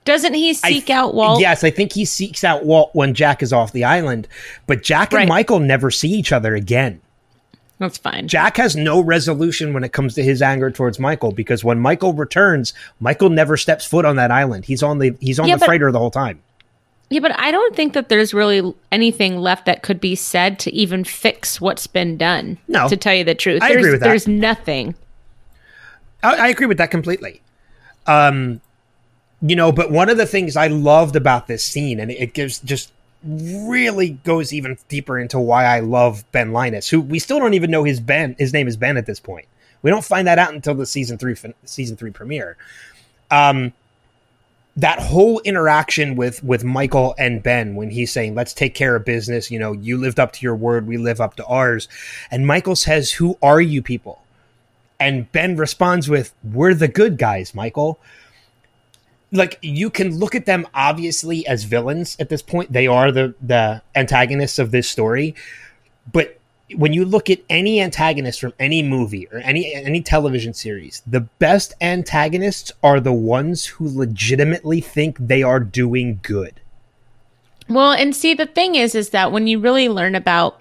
doesn't he seek th- out walt Yes, I think he seeks out Walt when Jack is off the island, but Jack and Right. Michael never see each other again. that's fine Jack has no resolution when it comes to his anger towards Michael because when Michael returns, Michael never steps foot on that island. He's on the he's on Yeah, the but- freighter the whole time. Yeah, but I don't think that there's really anything left that could be said to even fix what's been done. No. to tell you the truth, I there's, agree with that. There's nothing. I, I agree with that completely. Um, you know, but one of the things I loved about this scene, and it gives just really goes even deeper into why I love Ben Linus, who we still don't even know his Ben. His name is Ben at this point. We don't find that out until the season three season three premiere. Um, that whole interaction with with Michael and Ben when he's saying, "Let's take care of business." You know, you lived up to your word, we live up to ours, and Michael says, "Who are you people?" And Ben responds with, We're the good guys, Michael. Like you can look at them obviously as villains at this point. They are the the antagonists of this story. But when you look at any antagonist from any movie or any any television series, the best antagonists are the ones who legitimately think they are doing good. Well, and see, the thing is, is that when you really learn about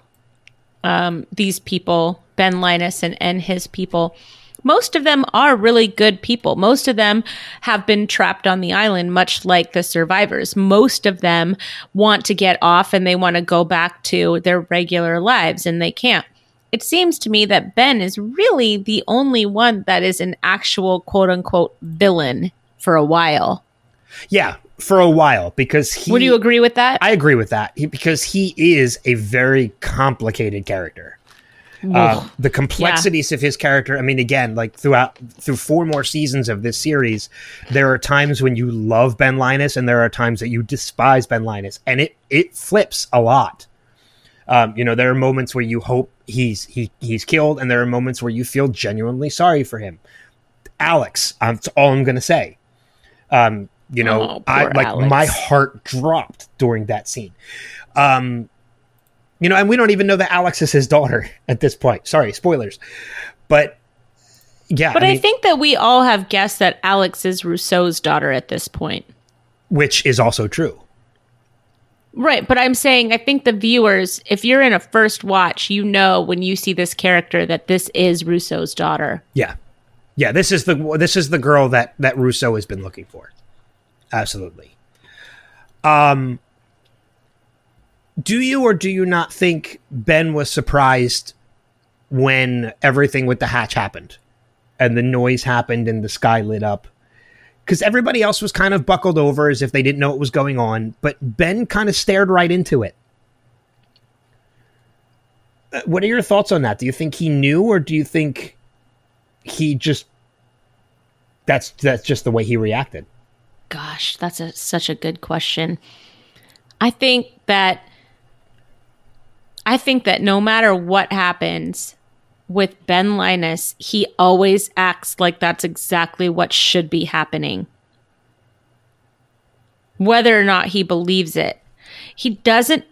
um, these people, Ben Linus and, and his people, most of them are really good people. Most of them have been trapped on the island, much like the survivors. Most of them want to get off and they want to go back to their regular lives, and they can't. It seems to me that Ben is really the only one that is an actual quote unquote villain for a while. Yeah, for a while because he Would you agree with that? I agree with that he, because he is a very complicated character. Uh, the complexities of his character. I mean, again, like throughout through four more seasons of this series, there are times when you love Ben Linus, and there are times that you despise Ben Linus, and it it flips a lot. Um, you know, there are moments where you hope he's he he's killed, and there are moments where you feel genuinely sorry for him. Alex, um, that's all I'm going to say. Um, you know, Oh, I like Alex. my heart dropped during that scene. Um, you know, and we don't even know that Alex is his daughter at this point. Sorry, spoilers. But yeah, But I I, think that we all have guessed that Alex is Rousseau's daughter at this point. which is also true. Right. But I'm saying, I think the viewers, if you're in a first watch, you know when you see this character that this is Rousseau's daughter. Yeah, yeah. This is the this is the girl that that Rousseau has been looking for. Absolutely. Um, do you or do you not think Ben was surprised when everything with the hatch happened, and the noise happened and the sky lit up? Because everybody else was kind of buckled over as if they didn't know what was going on, but Ben kind of stared right into it. Uh, What are your thoughts on that? Do you think he knew, or do you think he just that's that's just the way he reacted? Gosh, that's a, such a good question. I think that I think that no matter what happens with Ben Linus, he always acts like that's exactly what should be happening. Whether or not he believes it. He doesn't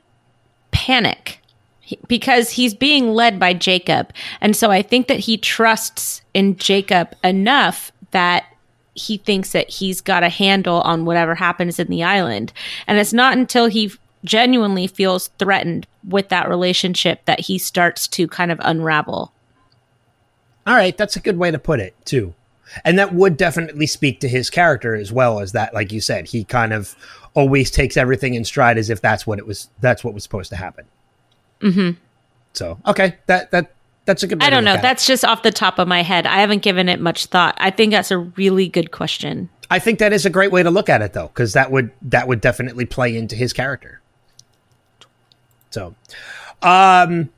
panic because he's being led by Jacob. And so I think that he trusts in Jacob enough that he thinks that he's got a handle on whatever happens in the island. And it's not until he genuinely feels threatened with that relationship that he starts to kind of unravel. All right, that's a good way to put it too. And that would definitely speak to his character as well as that, like you said, he kind of always takes everything in stride as if that's what it was. That's what was supposed to happen. Mm-hmm. So okay, that that that's a good. way I don't know. at it. That's just off the top of my head. I haven't given it much thought. I think that's a really good question. I think that is a great way to look at it though, because that would that would definitely play into his character. So, um,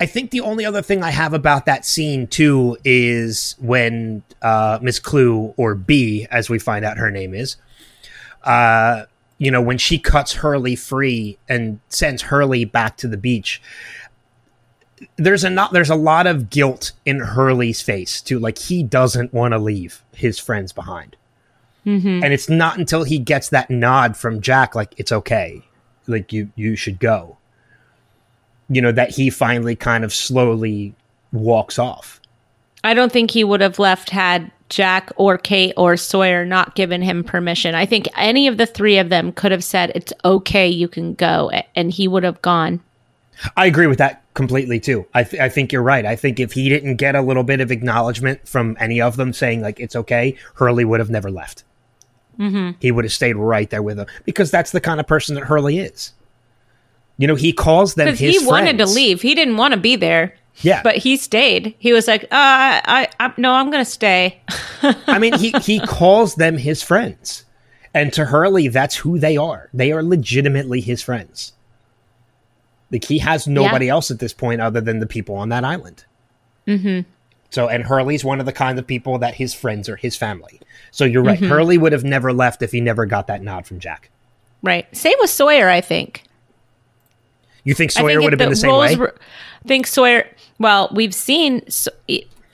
I think the only other thing I have about that scene too is when uh, Miss Klugh or B, as we find out her name is, uh, you know, when she cuts Hurley free and sends Hurley back to the beach. There's a not there's a lot of guilt in Hurley's face too. Like he doesn't want to leave his friends behind. Mm-hmm. And it's not until he gets that nod from Jack, like it's okay, like you you should go. You know that he finally kind of slowly walks off. I don't think he would have left had Jack or Kate or Sawyer not given him permission. I think any of the three of them could have said, It's okay, you can go. And he would have gone. I agree with that completely too. I th- I think you're right. I think if he didn't get a little bit of acknowledgement from any of them saying like it's okay, Hurley would have never left. Mm-hmm. He would have stayed right there with him because that's the kind of person that Hurley is. You know, he calls them his he wanted to leave. He didn't want to be there, Yeah, but he stayed. He was like, uh, I, I, no, I'm going to stay. I mean, he he calls them his friends, and to Hurley, that's who they are. They are legitimately his friends. Like he has nobody else at this point other than the people on that island. Mm-hmm. So, and Hurley's one of the kind of people that his friends are his family. So you're right. Mhm. Hurley would have never left if he never got that nod from Jack. Right. Same with Sawyer, I think. You think Sawyer think would have been the same way? Were, I think Sawyer. Well, we've seen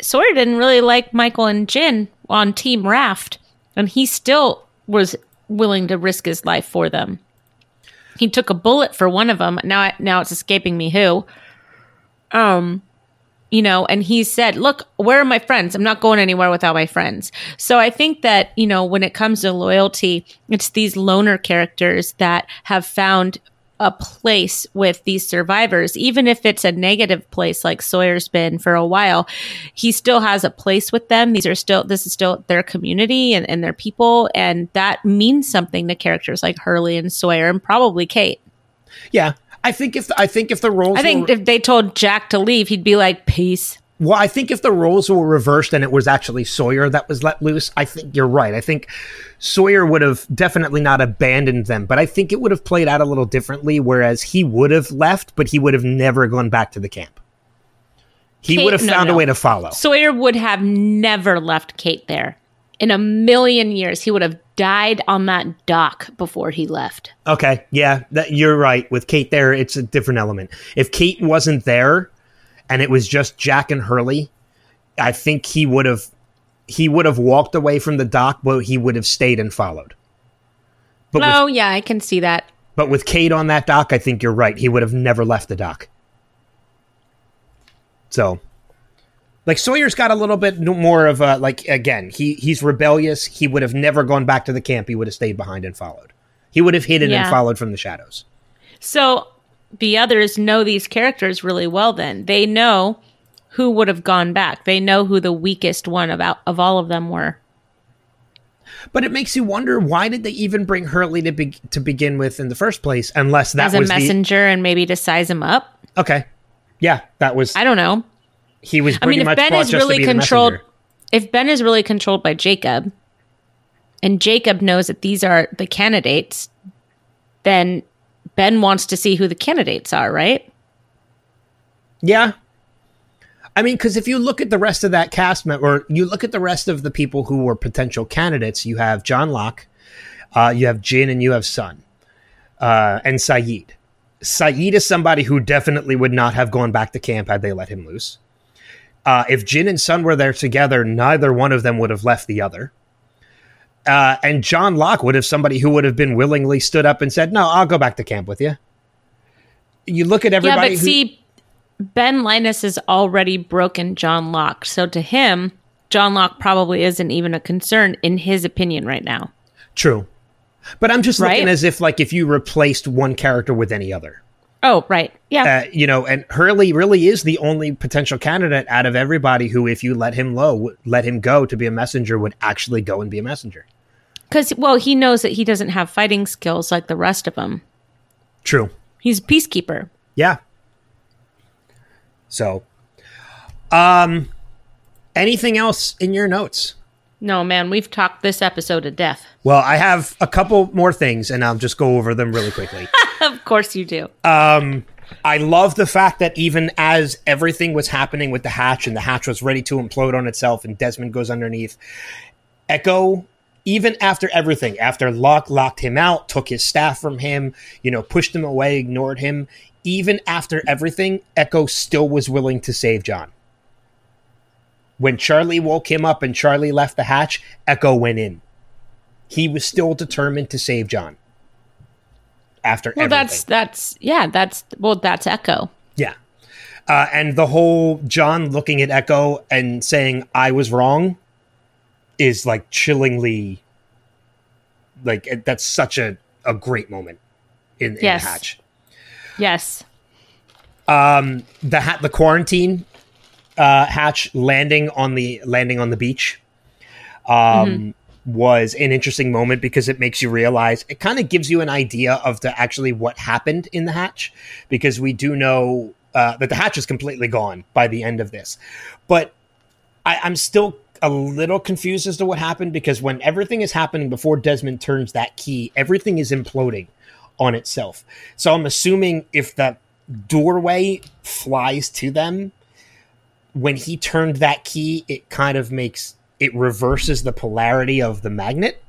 Sawyer didn't really like Michael and Jin on Team Raft, and he still was willing to risk his life for them. He took a bullet for one of them. Now, now it's escaping me who. Um, you know, and he said, "Look, where are my friends? I'm not going anywhere without my friends." So I think that you know, when it comes to loyalty, it's these loner characters that have found a place with these survivors, even if it's a negative place like Sawyer's been for a while, he still has a place with them. These are still, this is still their community and, and their people. And that means something to characters like Hurley and Sawyer and probably Kate. yeah, I think if I think if the roles I think were, if they told Jack to leave, he'd be like, peace. Well, I think if the roles were reversed and it was actually Sawyer that was let loose, I think you're right. I think Sawyer would have definitely not abandoned them, but I think it would have played out a little differently, whereas he would have left, but he would have never gone back to the camp. He Kate- would have no, found a way to follow. Sawyer would have never left Kate there. In a million years, he would have died on that dock before he left. Okay, yeah, that, you're right. With Kate there, it's a different element. If Kate wasn't there and it was just Jack and Hurley, I think he would have he would have walked away from the dock, but he would have stayed and followed. But with oh, yeah, I can see that. But with Kate on that dock, I think you're right. He would have never left the dock. So, like Sawyer's got a little bit more of a like again. He he's rebellious. He would have never gone back to the camp. He would have stayed behind and followed. He would have hidden and followed from the shadows. So the others know these characters really well then. They know who would have gone back. They know who the weakest one about of all of them were. But it makes you wonder why did they even bring Hurley to be, to begin with in the first place? Unless that as a was messenger and maybe to size him up. okay. Yeah, that was I don't know. he was I mean, if much Ben is really controlled, if Ben is really controlled by Jacob, and Jacob knows that these are the candidates, then Ben wants to see who the candidates are, right? Yeah. I mean, because if you look at the rest of that cast, member, you look at the rest of the people who were potential candidates, you have John Locke, uh, you have Jin, and you have Sun, uh, and Sayid. Sayid is somebody who definitely would not have gone back to camp had they let him loose. Uh, if Jin and Sun were there together, neither one of them would have left the other. Uh, and John Locke would have somebody who would have been willingly stood up and said, "No, I'll go back to camp with you." You look at everybody. yeah, but who- see, Ben Linus has already broken John Locke. So to him, John Locke probably isn't even a concern in his opinion right now. True. But I'm just Right? looking as if like if you replaced one character with any other. Oh, right. Yeah. Uh, you know, and Hurley really is the only potential candidate out of everybody who, if you let him low, let him go to be a messenger, would actually go and be a messenger. Because, well, he knows that he doesn't have fighting skills like the rest of them. True. He's a peacekeeper. Yeah. So, um, anything else in your notes? No, man, we've talked this episode to death. Well, I have a couple more things, and I'll just go over them really quickly. of course you do. Um, I love the fact that even as everything was happening with the hatch and the hatch was ready to implode on itself and Desmond goes underneath, Eko, even after everything, after Locke locked him out, took his staff from him, you know, pushed him away, ignored him, even after everything, Eko still was willing to save John. When Charlie woke him up and Charlie left the hatch, Eko went in. He was still determined to save John. After Well, everything. that's that's yeah, that's well, that's Eko. Yeah. Uh, and the whole John looking at Eko and saying, I was wrong is like chillingly, like, it- that's such a, a great moment in, in Yes. the hatch. Yes. Um, the hat, the quarantine uh, hatch landing on the landing on the beach um, was an interesting moment because it makes you realize it kind of gives you an idea of the actually what happened in the hatch because we do know uh, that the hatch is completely gone by the end of this, but I, I'm still a little confused as to what happened because when everything is happening before Desmond turns that key, everything is imploding on itself. So I'm assuming if that doorway flies to them, when he turned that key, it kind of makes it reverses the polarity of the magnet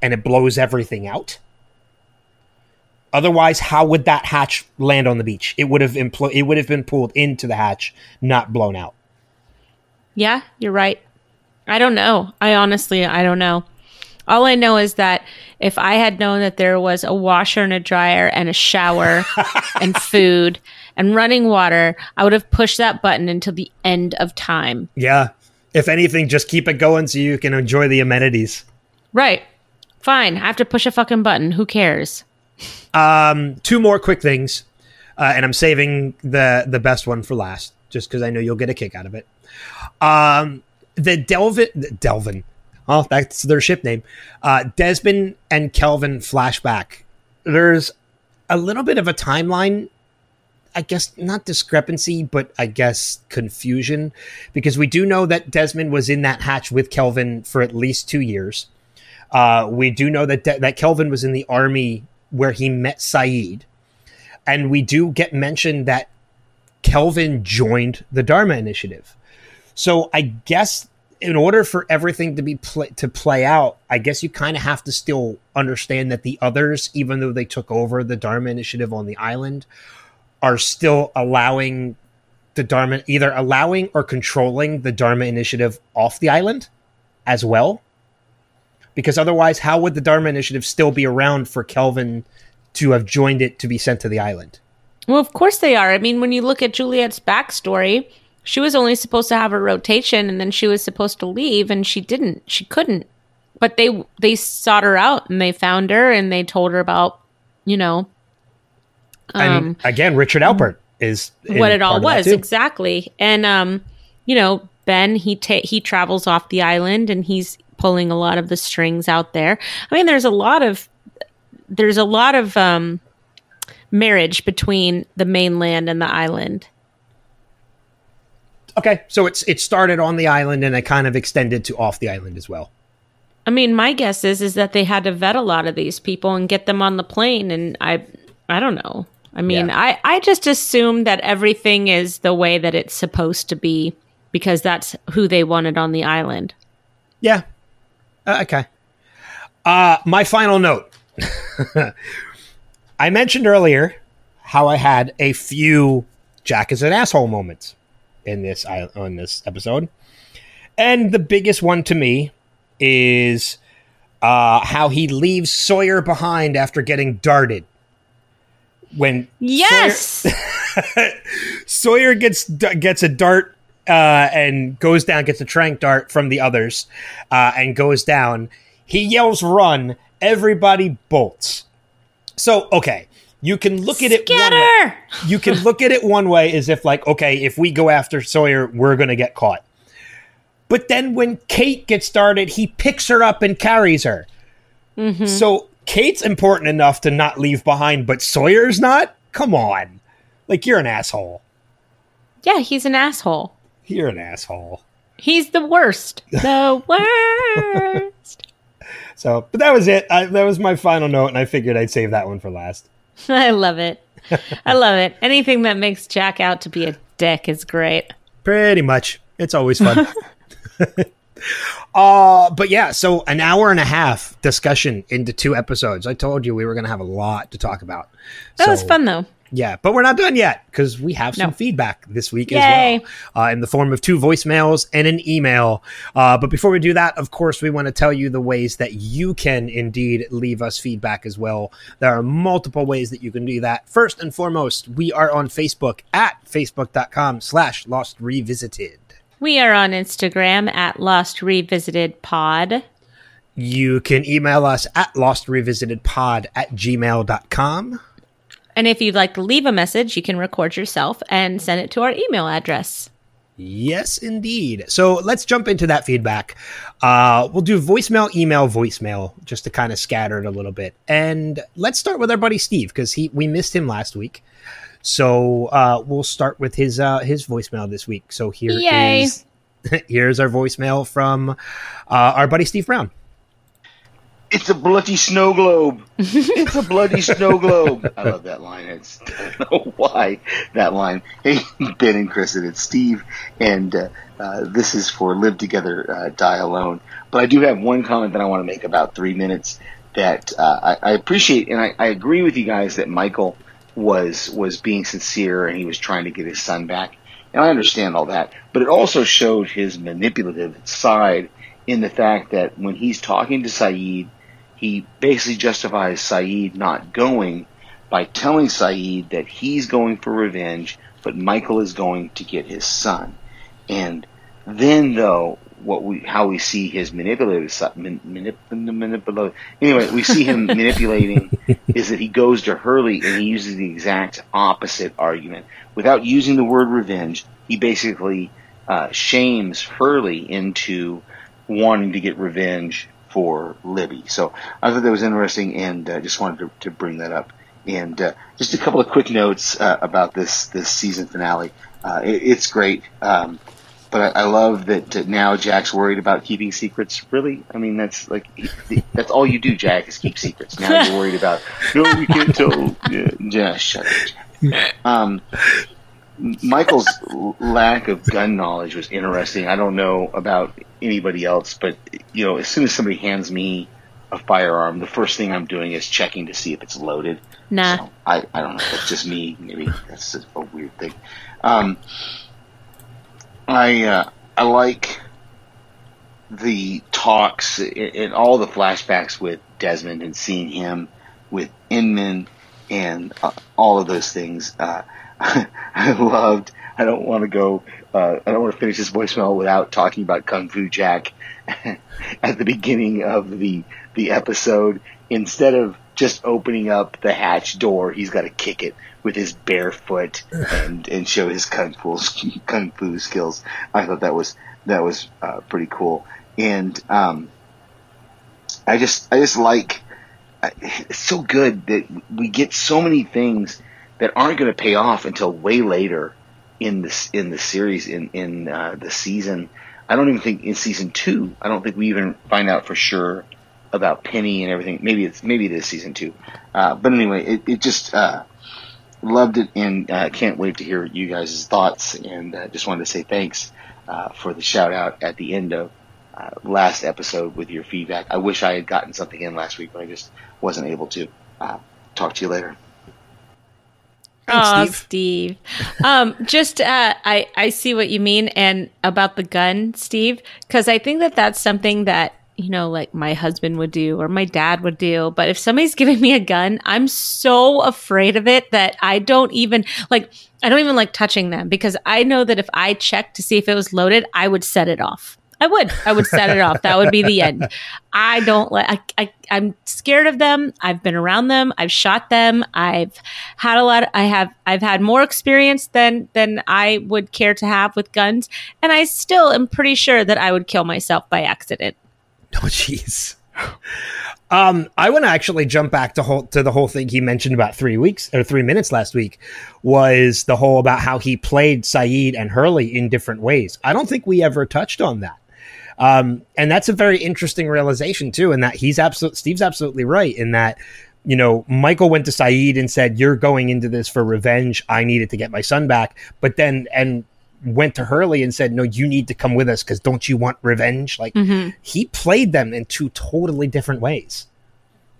and it blows everything out. Otherwise, how would that hatch land on the beach? It would have impl- it would have been pulled into the hatch, not blown out. Yeah, you're right. I don't know. I honestly, I don't know. All I know is that if I had known that there was a washer and a dryer and a shower and food and running water, I would have pushed that button until the end of time. Yeah. If anything, just keep it going so you can enjoy the amenities. Right. Fine. I have to push a fucking button. Who cares? Um, two more quick things, uh, and I'm saving the the best one for last, just because I know you'll get a kick out of it. Um, the Delvin, Delvin, oh, that's their ship name. Uh, Desmond and Kelvin flashback. There's a little bit of a timeline. I guess not discrepancy, but I guess confusion, because we do know that Desmond was in that hatch with Kelvin for at least two years. Uh, we do know that De- that Kelvin was in the army where he met Sayid, and we do get mentioned that Kelvin joined the Dharma Initiative. So I guess in order for everything to be to play out, I guess you kind of have to still understand that the others, even though they took over the Dharma Initiative on the island, are still allowing the Dharma either allowing or controlling the Dharma Initiative off the island as well because otherwise, how would the Dharma Initiative still be around for Kelvin to have joined it to be sent to the island? Well, of course they are. I mean, when you look at Juliet's backstory, she was only supposed to have a rotation and then she was supposed to leave and she didn't. She couldn't. But they they sought her out and they found her and they told her about, you know, and um, again, Richard Alpert is what it all part of that was exactly. And um, you know, Ben he ta- he travels off the island and he's pulling a lot of the strings out there. I mean, there's a lot of there's a lot of um marriage between the mainland and the island. Okay, so it's it started on the island and it kind of extended to off the island as well. I mean, my guess is is that they had to vet a lot of these people and get them on the plane and I I don't know. I mean, Yeah. I I just assume that everything is the way that it's supposed to be because that's who they wanted on the island. Yeah. Uh, okay. Uh, my final note. I mentioned earlier how I had a few Jack is an asshole moments in this on this episode, and the biggest one to me is uh, how he leaves Sawyer behind after getting darted. When Yes. Sawyer gets gets a dart uh, and goes down, gets a trank dart from the others, uh, and goes down. He yells, "Run!" Everybody bolts. So, okay, You can look at it one way. Scatter! You can look at it one way as if like, okay, if we go after Sawyer, we're to get caught. But then when Kate gets started, he picks her up and carries her. So Kate's important enough to not leave behind, but Sawyer's not? Come on. Like you're an asshole. Yeah, he's an asshole. You're an asshole. He's the worst. The worst. So, but that was it. I, that was my final note, and I figured I'd save that one for last. I love it. I love it. Anything that makes Jack out to be a dick is great. Pretty much. It's always fun. uh, but yeah, so an hour and a half discussion into two episodes. I told you we were going to have a lot to talk about. That was fun though. Yeah, but we're not done yet because we have some No. feedback this week Yay. as well uh, in the form of two voicemails and an email. Uh, but before we do that, of course, we want to tell you the ways that you can indeed leave us feedback as well. There are multiple ways that you can do that. First and foremost, we are on Facebook at facebook.com slash lost revisited. We are on Instagram at Lost Revisited Pod. You can email us at lostrevisited.pod at gmail.com. And if you'd like to leave a message, you can record yourself and send it to our email address. Yes, indeed. So let's jump into that feedback. Uh, we'll do voicemail, email, voicemail, just to kind of scatter it a little bit. And let's start with our buddy Steve because he we missed him last week. So uh, we'll start with his uh, his voicemail this week. So here Yay. is- here's our voicemail from uh, our buddy Steve Brown. It's a bloody snow globe. it's a bloody snow globe. I love that line. It's, I don't know why that line. Hey, Ben and Chris, and it's Steve, and uh, uh, this is for Live Together, uh, Die Alone. But I do have one comment that I want to make about three minutes that uh, I, I appreciate, and I, I agree with you guys that Michael was was being sincere and he was trying to get his son back, and I understand all that. But it also showed his manipulative side in the fact that when he's talking to Sayid, he basically justifies Sayid not going by telling Sayid that he's going for revenge, but Michael is going to get his son. And then, though, what we how we see his manipulative manip, manipulative. Anyway, we see him manipulating is that he goes to Hurley and he uses the exact opposite argument without using the word revenge. He basically uh, shames Hurley into wanting to get revenge for Libby. So I thought that was interesting, and uh, just wanted to, to bring that up. And uh, just a couple of quick notes uh, about this this season finale. Uh, it, it's great, um, but I, I love that uh, now Jack's worried about keeping secrets. Really, I mean that's like that's all you do, Jack, is keep secrets. Now you're worried about no, we can't tell. Yeah, yeah shut it. Um, Michael's lack of gun knowledge was interesting. I don't know about anybody else, but you know, as soon as somebody hands me a firearm, the first thing I'm doing is checking to see if it's loaded. Nah. So I, I don't know. That's just me. Maybe that's a, weird thing. Um, I uh, I like the talks and- and all the flashbacks with Desmond and seeing him with Inman and uh, all of those things. Uh, I loved. I don't want to go. Uh, I don't want to finish this voicemail without talking about Kung Fu Jack at the beginning of the the episode. Instead of just opening up the hatch door, he's got to kick it with his bare foot and and show his kung fu kung fu skills. I thought that was that was uh, pretty cool, and um, I just I just like it's so good that we get so many things that aren't going to pay off until way later in this in the series in in uh, the season. I don't even think in season two. I don't think we even find out for sure about Penny and everything. Maybe it's maybe it is season two. Uh, but anyway, it, it just uh, loved it and uh, can't wait to hear you guys' thoughts. And uh, just wanted to say thanks uh, for the shout out at the end of uh, last episode with your feedback. I wish I had gotten something in last week, but I just wasn't able to. Talk to you later. Thanks, Oh, Steve. Steve. um, just uh, I I see what you mean, and about the gun, Steve, because I think that that's something that you know, like my husband would do or my dad would do. But if somebody's giving me a gun, I'm so afraid of it that I don't even like. I don't even like touching them because I know that if I checked to see if it was loaded, I would set it off. I would. I would set it off. That would be the end. I don't like. I, I. I'm scared of them. I've been around them. I've shot them. I've had a lot. Of, I have. I've had more experience than than I would care to have with guns, and I still am pretty sure that I would kill myself by accident. Oh, jeez. Um, I want to actually jump back to whole to the whole thing he mentioned about three weeks or three minutes last week was the whole about how he played Sayid and Hurley in different ways. I don't think we ever touched on that. Um, and that's a very interesting realization too, in that he's absolutely Steve's absolutely right in that you know, Michael went to Sayid and said, You're going into this for revenge. I needed to get my son back. But then, and went to Hurley and said, No, you need to come with us because don't you want revenge? Like, Mm-hmm. he played them in two totally different ways.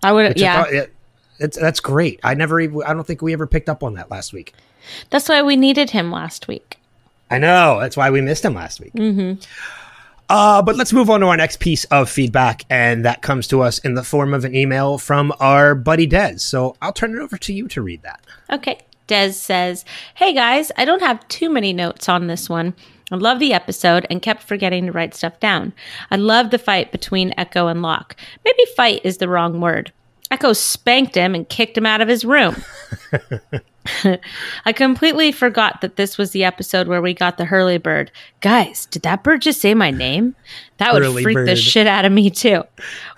I would. I Yeah. thought- it- it's, that's great. I never even, I don't think we ever picked up on that last week. That's why we needed him last week. I know. That's why we missed him last week. Mm-hmm. Uh, but let's move on to our next piece of feedback, and that comes to us in the form of an email from our buddy Des. So I'll turn it over to you to read that. Okay. Des says, Hey guys, I don't have too many notes on this one. I love the episode and kept forgetting to write stuff down. I love the fight between Eko and Locke. Maybe fight is the wrong word. Eko spanked him and kicked him out of his room. I completely forgot that this was the episode where we got the Hurley bird. Guys, did that bird just say my name? That would Hurley freak the shit out of me too.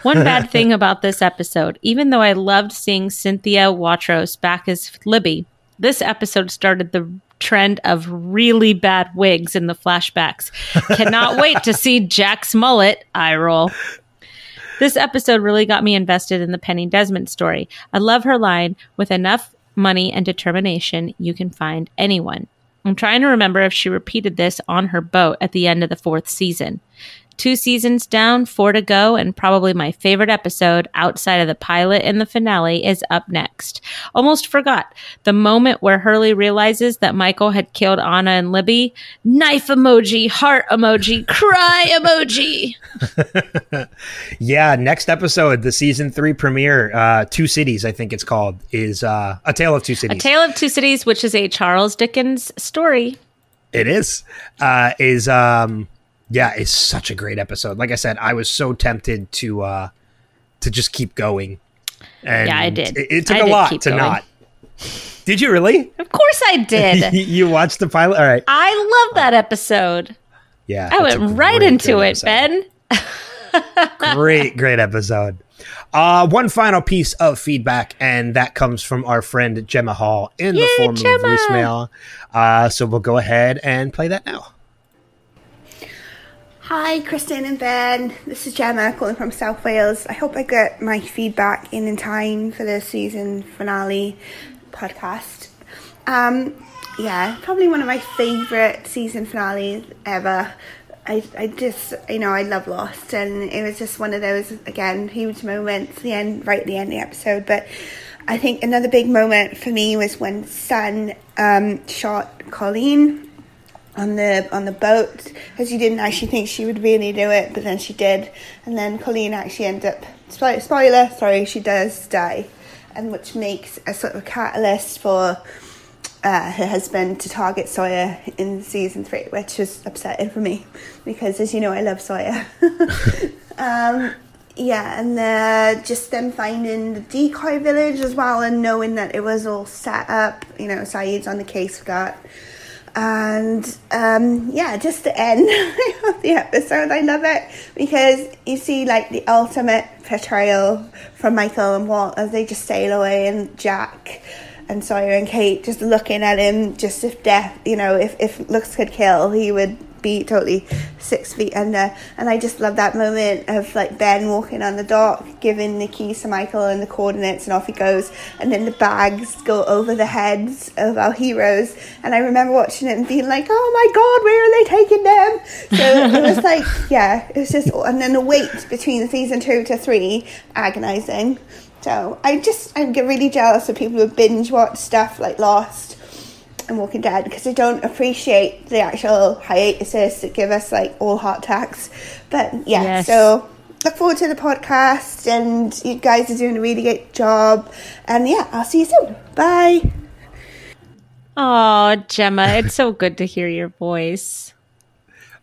One bad thing about this episode, even though I loved seeing Cynthia Watros back as Libby, this episode started the trend of really bad wigs in the flashbacks. Cannot wait to see Jack's mullet. I roll. This episode really got me invested in the Penny Desmond story. I love her line with enough money and determination, you can find anyone. I'm trying to remember if she repeated this on her boat at the end of the fourth season. Two seasons down, four to go, and probably my favorite episode outside of the pilot and the finale is up next. Almost forgot the moment where Hurley realizes that Michael had killed Ana and Libby. Knife emoji, heart emoji, cry emoji. Yeah, next episode, the season three premiere, uh, Two Cities, I think it's called, is uh, A Tale of Two Cities. A. Tale of Two Cities, which is a Charles Dickens story. It is. Uh, is um yeah, it's such a great episode. Like I said, I was so tempted to uh to just keep going. And Yeah, I did. It, it took I a lot to going. not. Did you really? Of course I did. you watched the pilot? All right. I love that episode. Yeah. I went right great, into great it. Ben. great, great episode. Uh, one final piece of feedback, and that comes from our friend Gemma Hall in the Yay, form Gemma! of voicemail. Uh, so we'll go ahead and play that now. Hi, Kristen and Ben. This is Gemma calling from South Wales. I hope I get my feedback in in time for the season finale podcast. Um, yeah, probably one of my favourite season finales ever. I, I just, you know, I love Lost, and it was just one of those, again, huge moments, the end, right at the end of the episode. But I think another big moment for me was when Sun um, shot Colleen on the on the boat because you didn't actually think she would really do it, but then she did, and then Colleen actually ended up spoiler, spoiler sorry she does die, and which makes a sort of catalyst for uh, her husband to target Sawyer in season three, which was upsetting for me because as you know I love Sawyer. um, yeah, and uh, just them finding the decoy village as well, and knowing that it was all set up. You know, Sayid's on the case for that and um, yeah, just the end of the episode. I love it because you see like the ultimate portrayal from Michael and Walt as they just sail away, and Jack and Sawyer and Kate just looking at him, just if death, you know, if if looks could kill, he would be totally six feet under. And I just love that moment of like Ben walking on the dock, giving the keys to Michael and the coordinates, and off he goes. And then the bags go over the heads of our heroes. And I remember watching it and being like, oh my god, where are they taking them? So it was like, yeah, it was just, and then the wait between season two to three, agonizing. So I just, I get really jealous of people who binge watch stuff like Lost and Walking Dead because I don't appreciate the actual hiatuses that give us like all heart attacks. But yeah, Yes. so look forward to the podcast and you guys are doing a really great job. And yeah, I'll see you soon. Bye. Oh, Gemma, it's so good to hear your voice.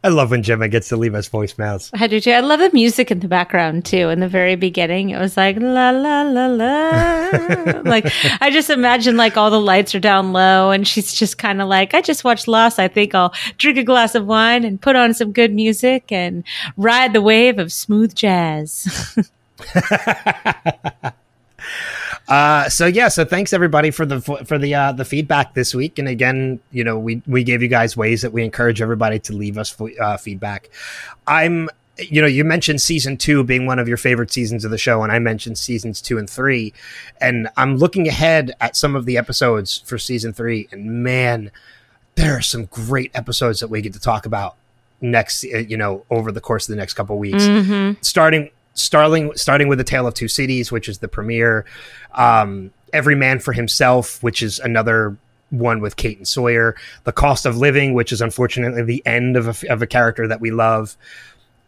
I love when Gemma gets to leave us voicemails. I do too. I love the music in the background too. In the very beginning, it was like la la la la. like I just imagine like all the lights are down low, and she's just kind of like, I just watched Lost. I think I'll drink a glass of wine and put on some good music and ride the wave of smooth jazz. Uh, so yeah, so thanks everybody for the for the uh, the feedback this week. And again, you know, we we gave you guys ways that we encourage everybody to leave us uh, feedback. I'm you know, you mentioned season two being one of your favorite seasons of the show, and I mentioned seasons two and three. And I'm looking ahead at some of the episodes for season three, and man, there are some great episodes that we get to talk about next, uh, you know, over the course of the next couple weeks. Mm-hmm. Starting starting starting with the Tale of Two Cities, which is the premiere. Um, Every Man for Himself, which is another one with Kate and Sawyer. The Cost of Living, which is unfortunately the end of a, of a character that we love.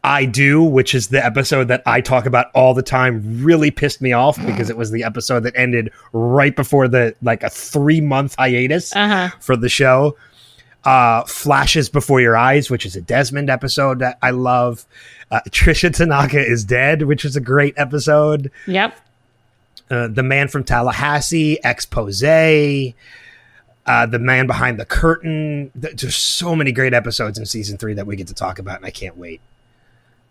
I Do, which is the episode that I talk about all the time, really pissed me off because it was the episode that ended right before the like a three month hiatus Uh-huh. for the show. Uh, Flashes Before Your Eyes, which is a Desmond episode that I love. Uh, Tricia Tanaka is Dead, which is a great episode. Yep. Uh, the Man from Tallahassee, Expose, uh, The Man Behind the Curtain. There's so many great episodes in season three that we get to talk about, and I can't wait.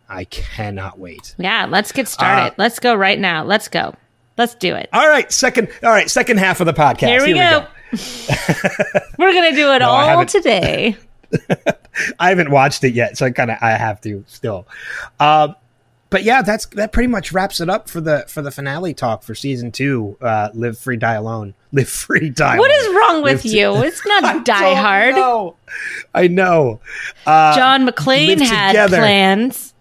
I cannot wait. Yeah. Let's get started. Uh, let's go right now. Let's go. Let's do it. All right, second. All right, second half of the podcast. Here we go. We're gonna do it No, all today. I haven't watched it yet, so I kind of I have to still. Um, but yeah, that's that pretty much wraps it up for the for the finale talk for season two. Uh, Live free, die alone. Live free, die. What alone. is wrong with Live you? It's not Die Hard. know. I know. Uh, John McClane had together. plans.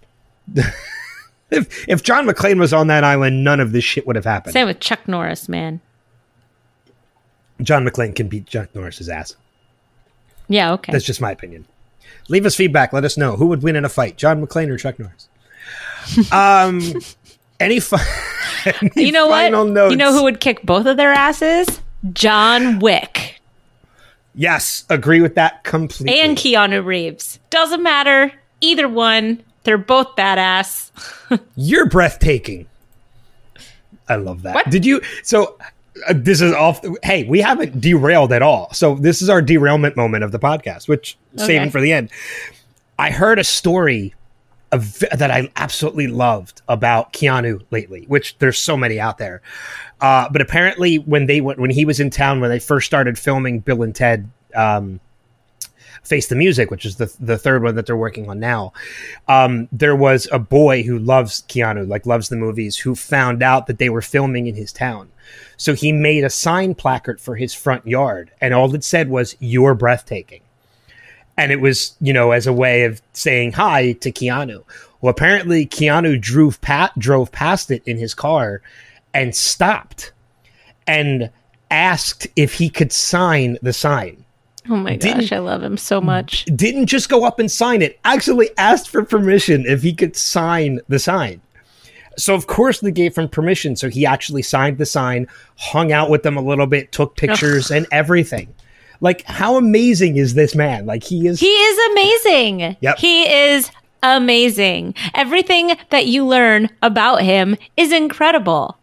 if if John McClane was on that island, none of this shit would have happened. Same with Chuck Norris, man. John McClane can beat Chuck Norris's ass. Yeah, okay. That's just my opinion. Leave us feedback. Let us know who would win in a fight, John McClane or Chuck Norris. um, any, fi- any you know what? Notes? You know who would kick both of their asses? John Wick Yes, agree with that completely. and Keanu Reeves. Doesn't matter. Either one. They're both badass. You're breathtaking. I love that. What? Did you? So this is off. Hey, we haven't derailed at all. So this is our derailment moment of the podcast, which saving for the end. I heard a story of, that I absolutely loved about Keanu lately, which there's so many out there. Uh, but apparently, when they went, when he was in town, when they first started filming Bill and Ted. Um, Face the Music, which is the the third one that they're working on now. Um, there was a boy who loves Keanu, like loves the movies, who found out that they were filming in his town. So he made a sign placard for his front yard, and all it said was "You're breathtaking," and it was you know as a way of saying hi to Keanu. Well, apparently Keanu drove pat drove past it in his car and stopped and asked if he could sign the sign Oh my gosh, I love him so much. didn't just go up and sign it, actually asked for permission if he could sign the sign. So of course they gave him permission. So he actually signed the sign, hung out with them a little bit, took pictures and everything. Like how amazing is this man? Like he is He is amazing. Yep. He is amazing. Everything that you learn about him is incredible.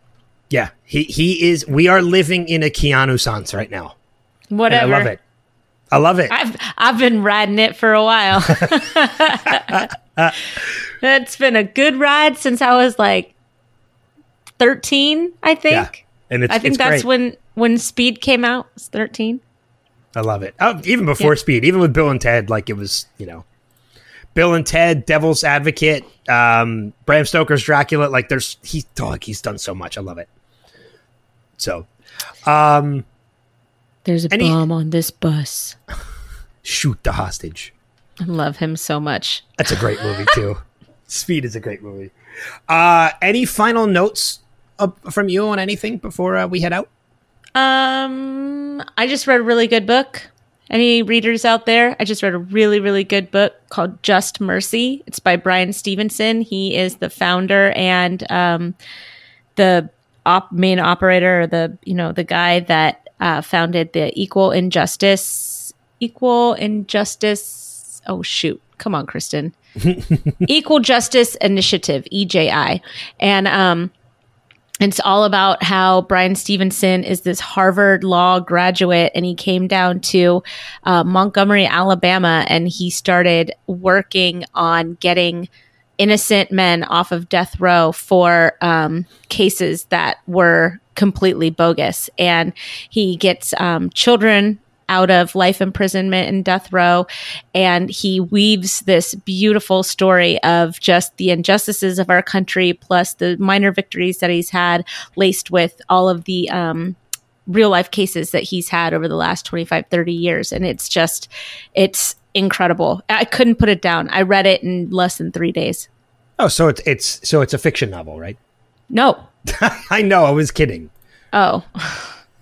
yeah, he he is we are living in a Keanu Sans right now. And Whatever. I love it. I love it. I've I've been riding it for a while. it's been a good ride since I was like 13, I think. yeah. And it's I think it's that's great. when when Speed came out. It was 13. I love it. Oh, even before Yeah. Speed, even with Bill and Ted, like it was, you know, Bill and Ted, Devil's Advocate, um, Bram Stoker's Dracula. Like there's he's dog. He's done so much. I love it. So, um, There's a Any- bomb on this bus. shoot the hostage. I love him so much. That's a great movie too. Speed is a great movie. Uh, any final notes uh, from you on anything before uh, we head out? Um, I just read a really good book. Any readers out there? I just read a really, really good book called Just Mercy. It's by Bryan Stevenson. He is the founder and um, the op- main operator, or the you know the guy that uh, founded the Equal Injustice, Equal Injustice. Oh shoot, Come on, Kristen. Equal Justice Initiative, EJI. And um, it's all about how Bryan Stevenson is this Harvard law graduate and he came down to uh, Montgomery, Alabama, and he started working on getting innocent men off of death row for um, cases that were completely bogus. And he gets um, children out of life imprisonment and death row. And he weaves this beautiful story of just the injustices of our country, plus the minor victories that he's had, laced with all of the um, real life cases that he's had over the last 25, 30 years. And it's just, it's incredible. I couldn't put it down. I read it in less than three days. Oh, so it's it's so it's a fiction novel, right? No. I know. I was kidding. Oh.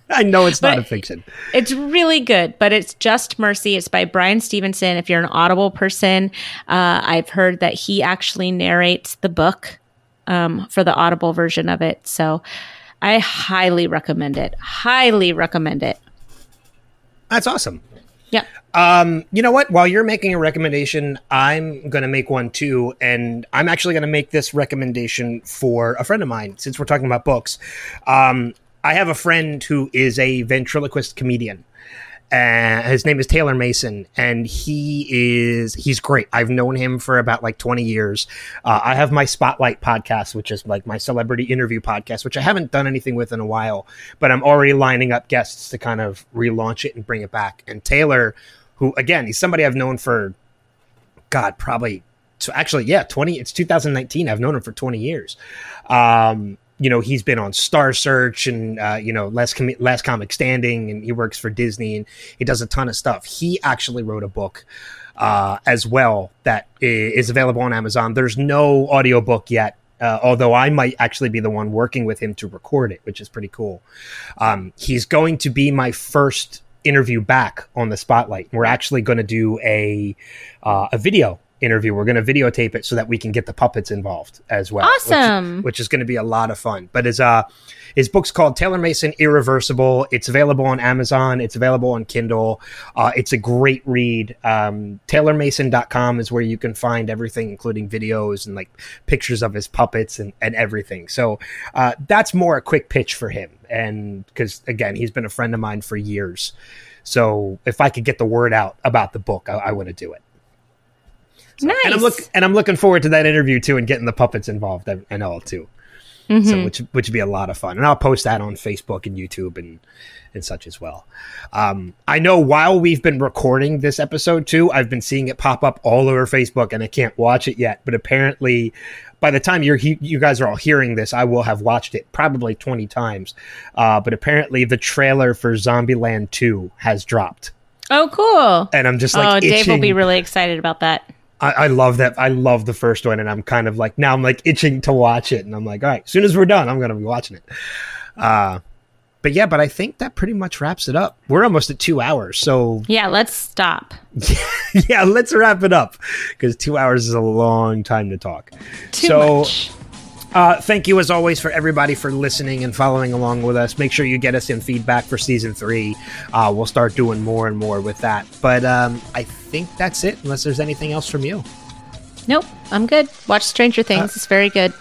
I know it's not But- a fiction. It's really good, but it's Just Mercy. It's by Bryan Stevenson. If you're an Audible person, uh, I've heard that he actually narrates the book um, for the Audible version of it. So I highly recommend it. Highly recommend it. That's awesome. Yeah. Um, you know what? While you're making a recommendation, I'm going to make one too. And I'm actually going to make this recommendation for a friend of mine since we're talking about books. Um, I have a friend who is a ventriloquist comedian. Uh, his name is Taylor Mason, and he is he's great. I've known him for about like 20 years. Uh, I have my Spotlight podcast, which is like my celebrity interview podcast, which I haven't done anything with in a while, but I'm already lining up guests to kind of relaunch it and bring it back. And Taylor, who again, he's somebody I've known for God, probably so actually, yeah, 20 it's 2019. I've known him for 20 years. Um, you know, he's been on Star Search and uh, you know, last Com- last comic standing and he works for Disney and he does a ton of stuff. He actually wrote a book uh, as well that is available on Amazon. There's no audiobook yet. Uh, although I might actually be the one working with him to record it, which is pretty cool. Um, he's going to be my first interview back on the spotlight. We're actually going to do a uh, a video interview. We're going to videotape it so that we can get the puppets involved as well. which- Awesome. Which, is going to be a lot of fun. But his uh his book's called Taylor Mason Irreversible. It's available on Amazon. It's available on Kindle. Uh, it's a great read. Um, TaylorMason.com is where you can find everything, including videos and like pictures of his puppets and, and everything. So uh, that's more a quick pitch for him. And because again, he's been a friend of mine for years. So if I could get the word out about the book, I, I want to do it. Nice. And I'm look and I'm looking forward to that interview too, and getting the puppets involved and, all too. Mm-hmm. So which which would be a lot of fun, and I'll post that on Facebook and YouTube and and such as well. Um, I know while we've been recording this episode too, I've been seeing it pop up all over Facebook, and I can't watch it yet. But apparently, by the time you're he- you guys are all hearing this, I will have watched it probably twenty times. Uh, but apparently, the trailer for Zombieland Two has dropped, oh, cool. and I'm just like, oh, Dave will be really excited about that. I, I love that. I love the first one, and I'm kind of like now I'm like itching to watch it, and I'm like, all right, as soon as we're done, I'm gonna be watching it. Uh, but yeah, but I think that pretty much wraps it up. We're almost at two hours, so Yeah, let's stop. yeah, let's wrap it up because two hours is a long time to talk. Too so, much. uh, thank you as always for everybody for listening and following along with us. Make sure you get us in feedback for season three. Uh, we'll start doing more and more with that. But um, I think that's it, unless there's anything else from you. Nope, I'm good. Watch Stranger Things. it's very good.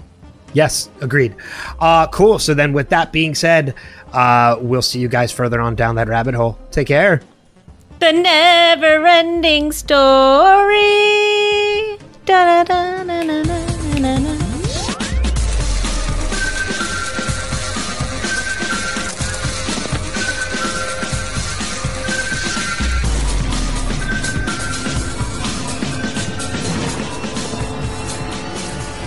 Yes, agreed. Uh, cool. So then, with that being said, uh, we'll see you guys further on down that rabbit hole. Take care. The never ending story. Da-da-da-na-na-na-na-na.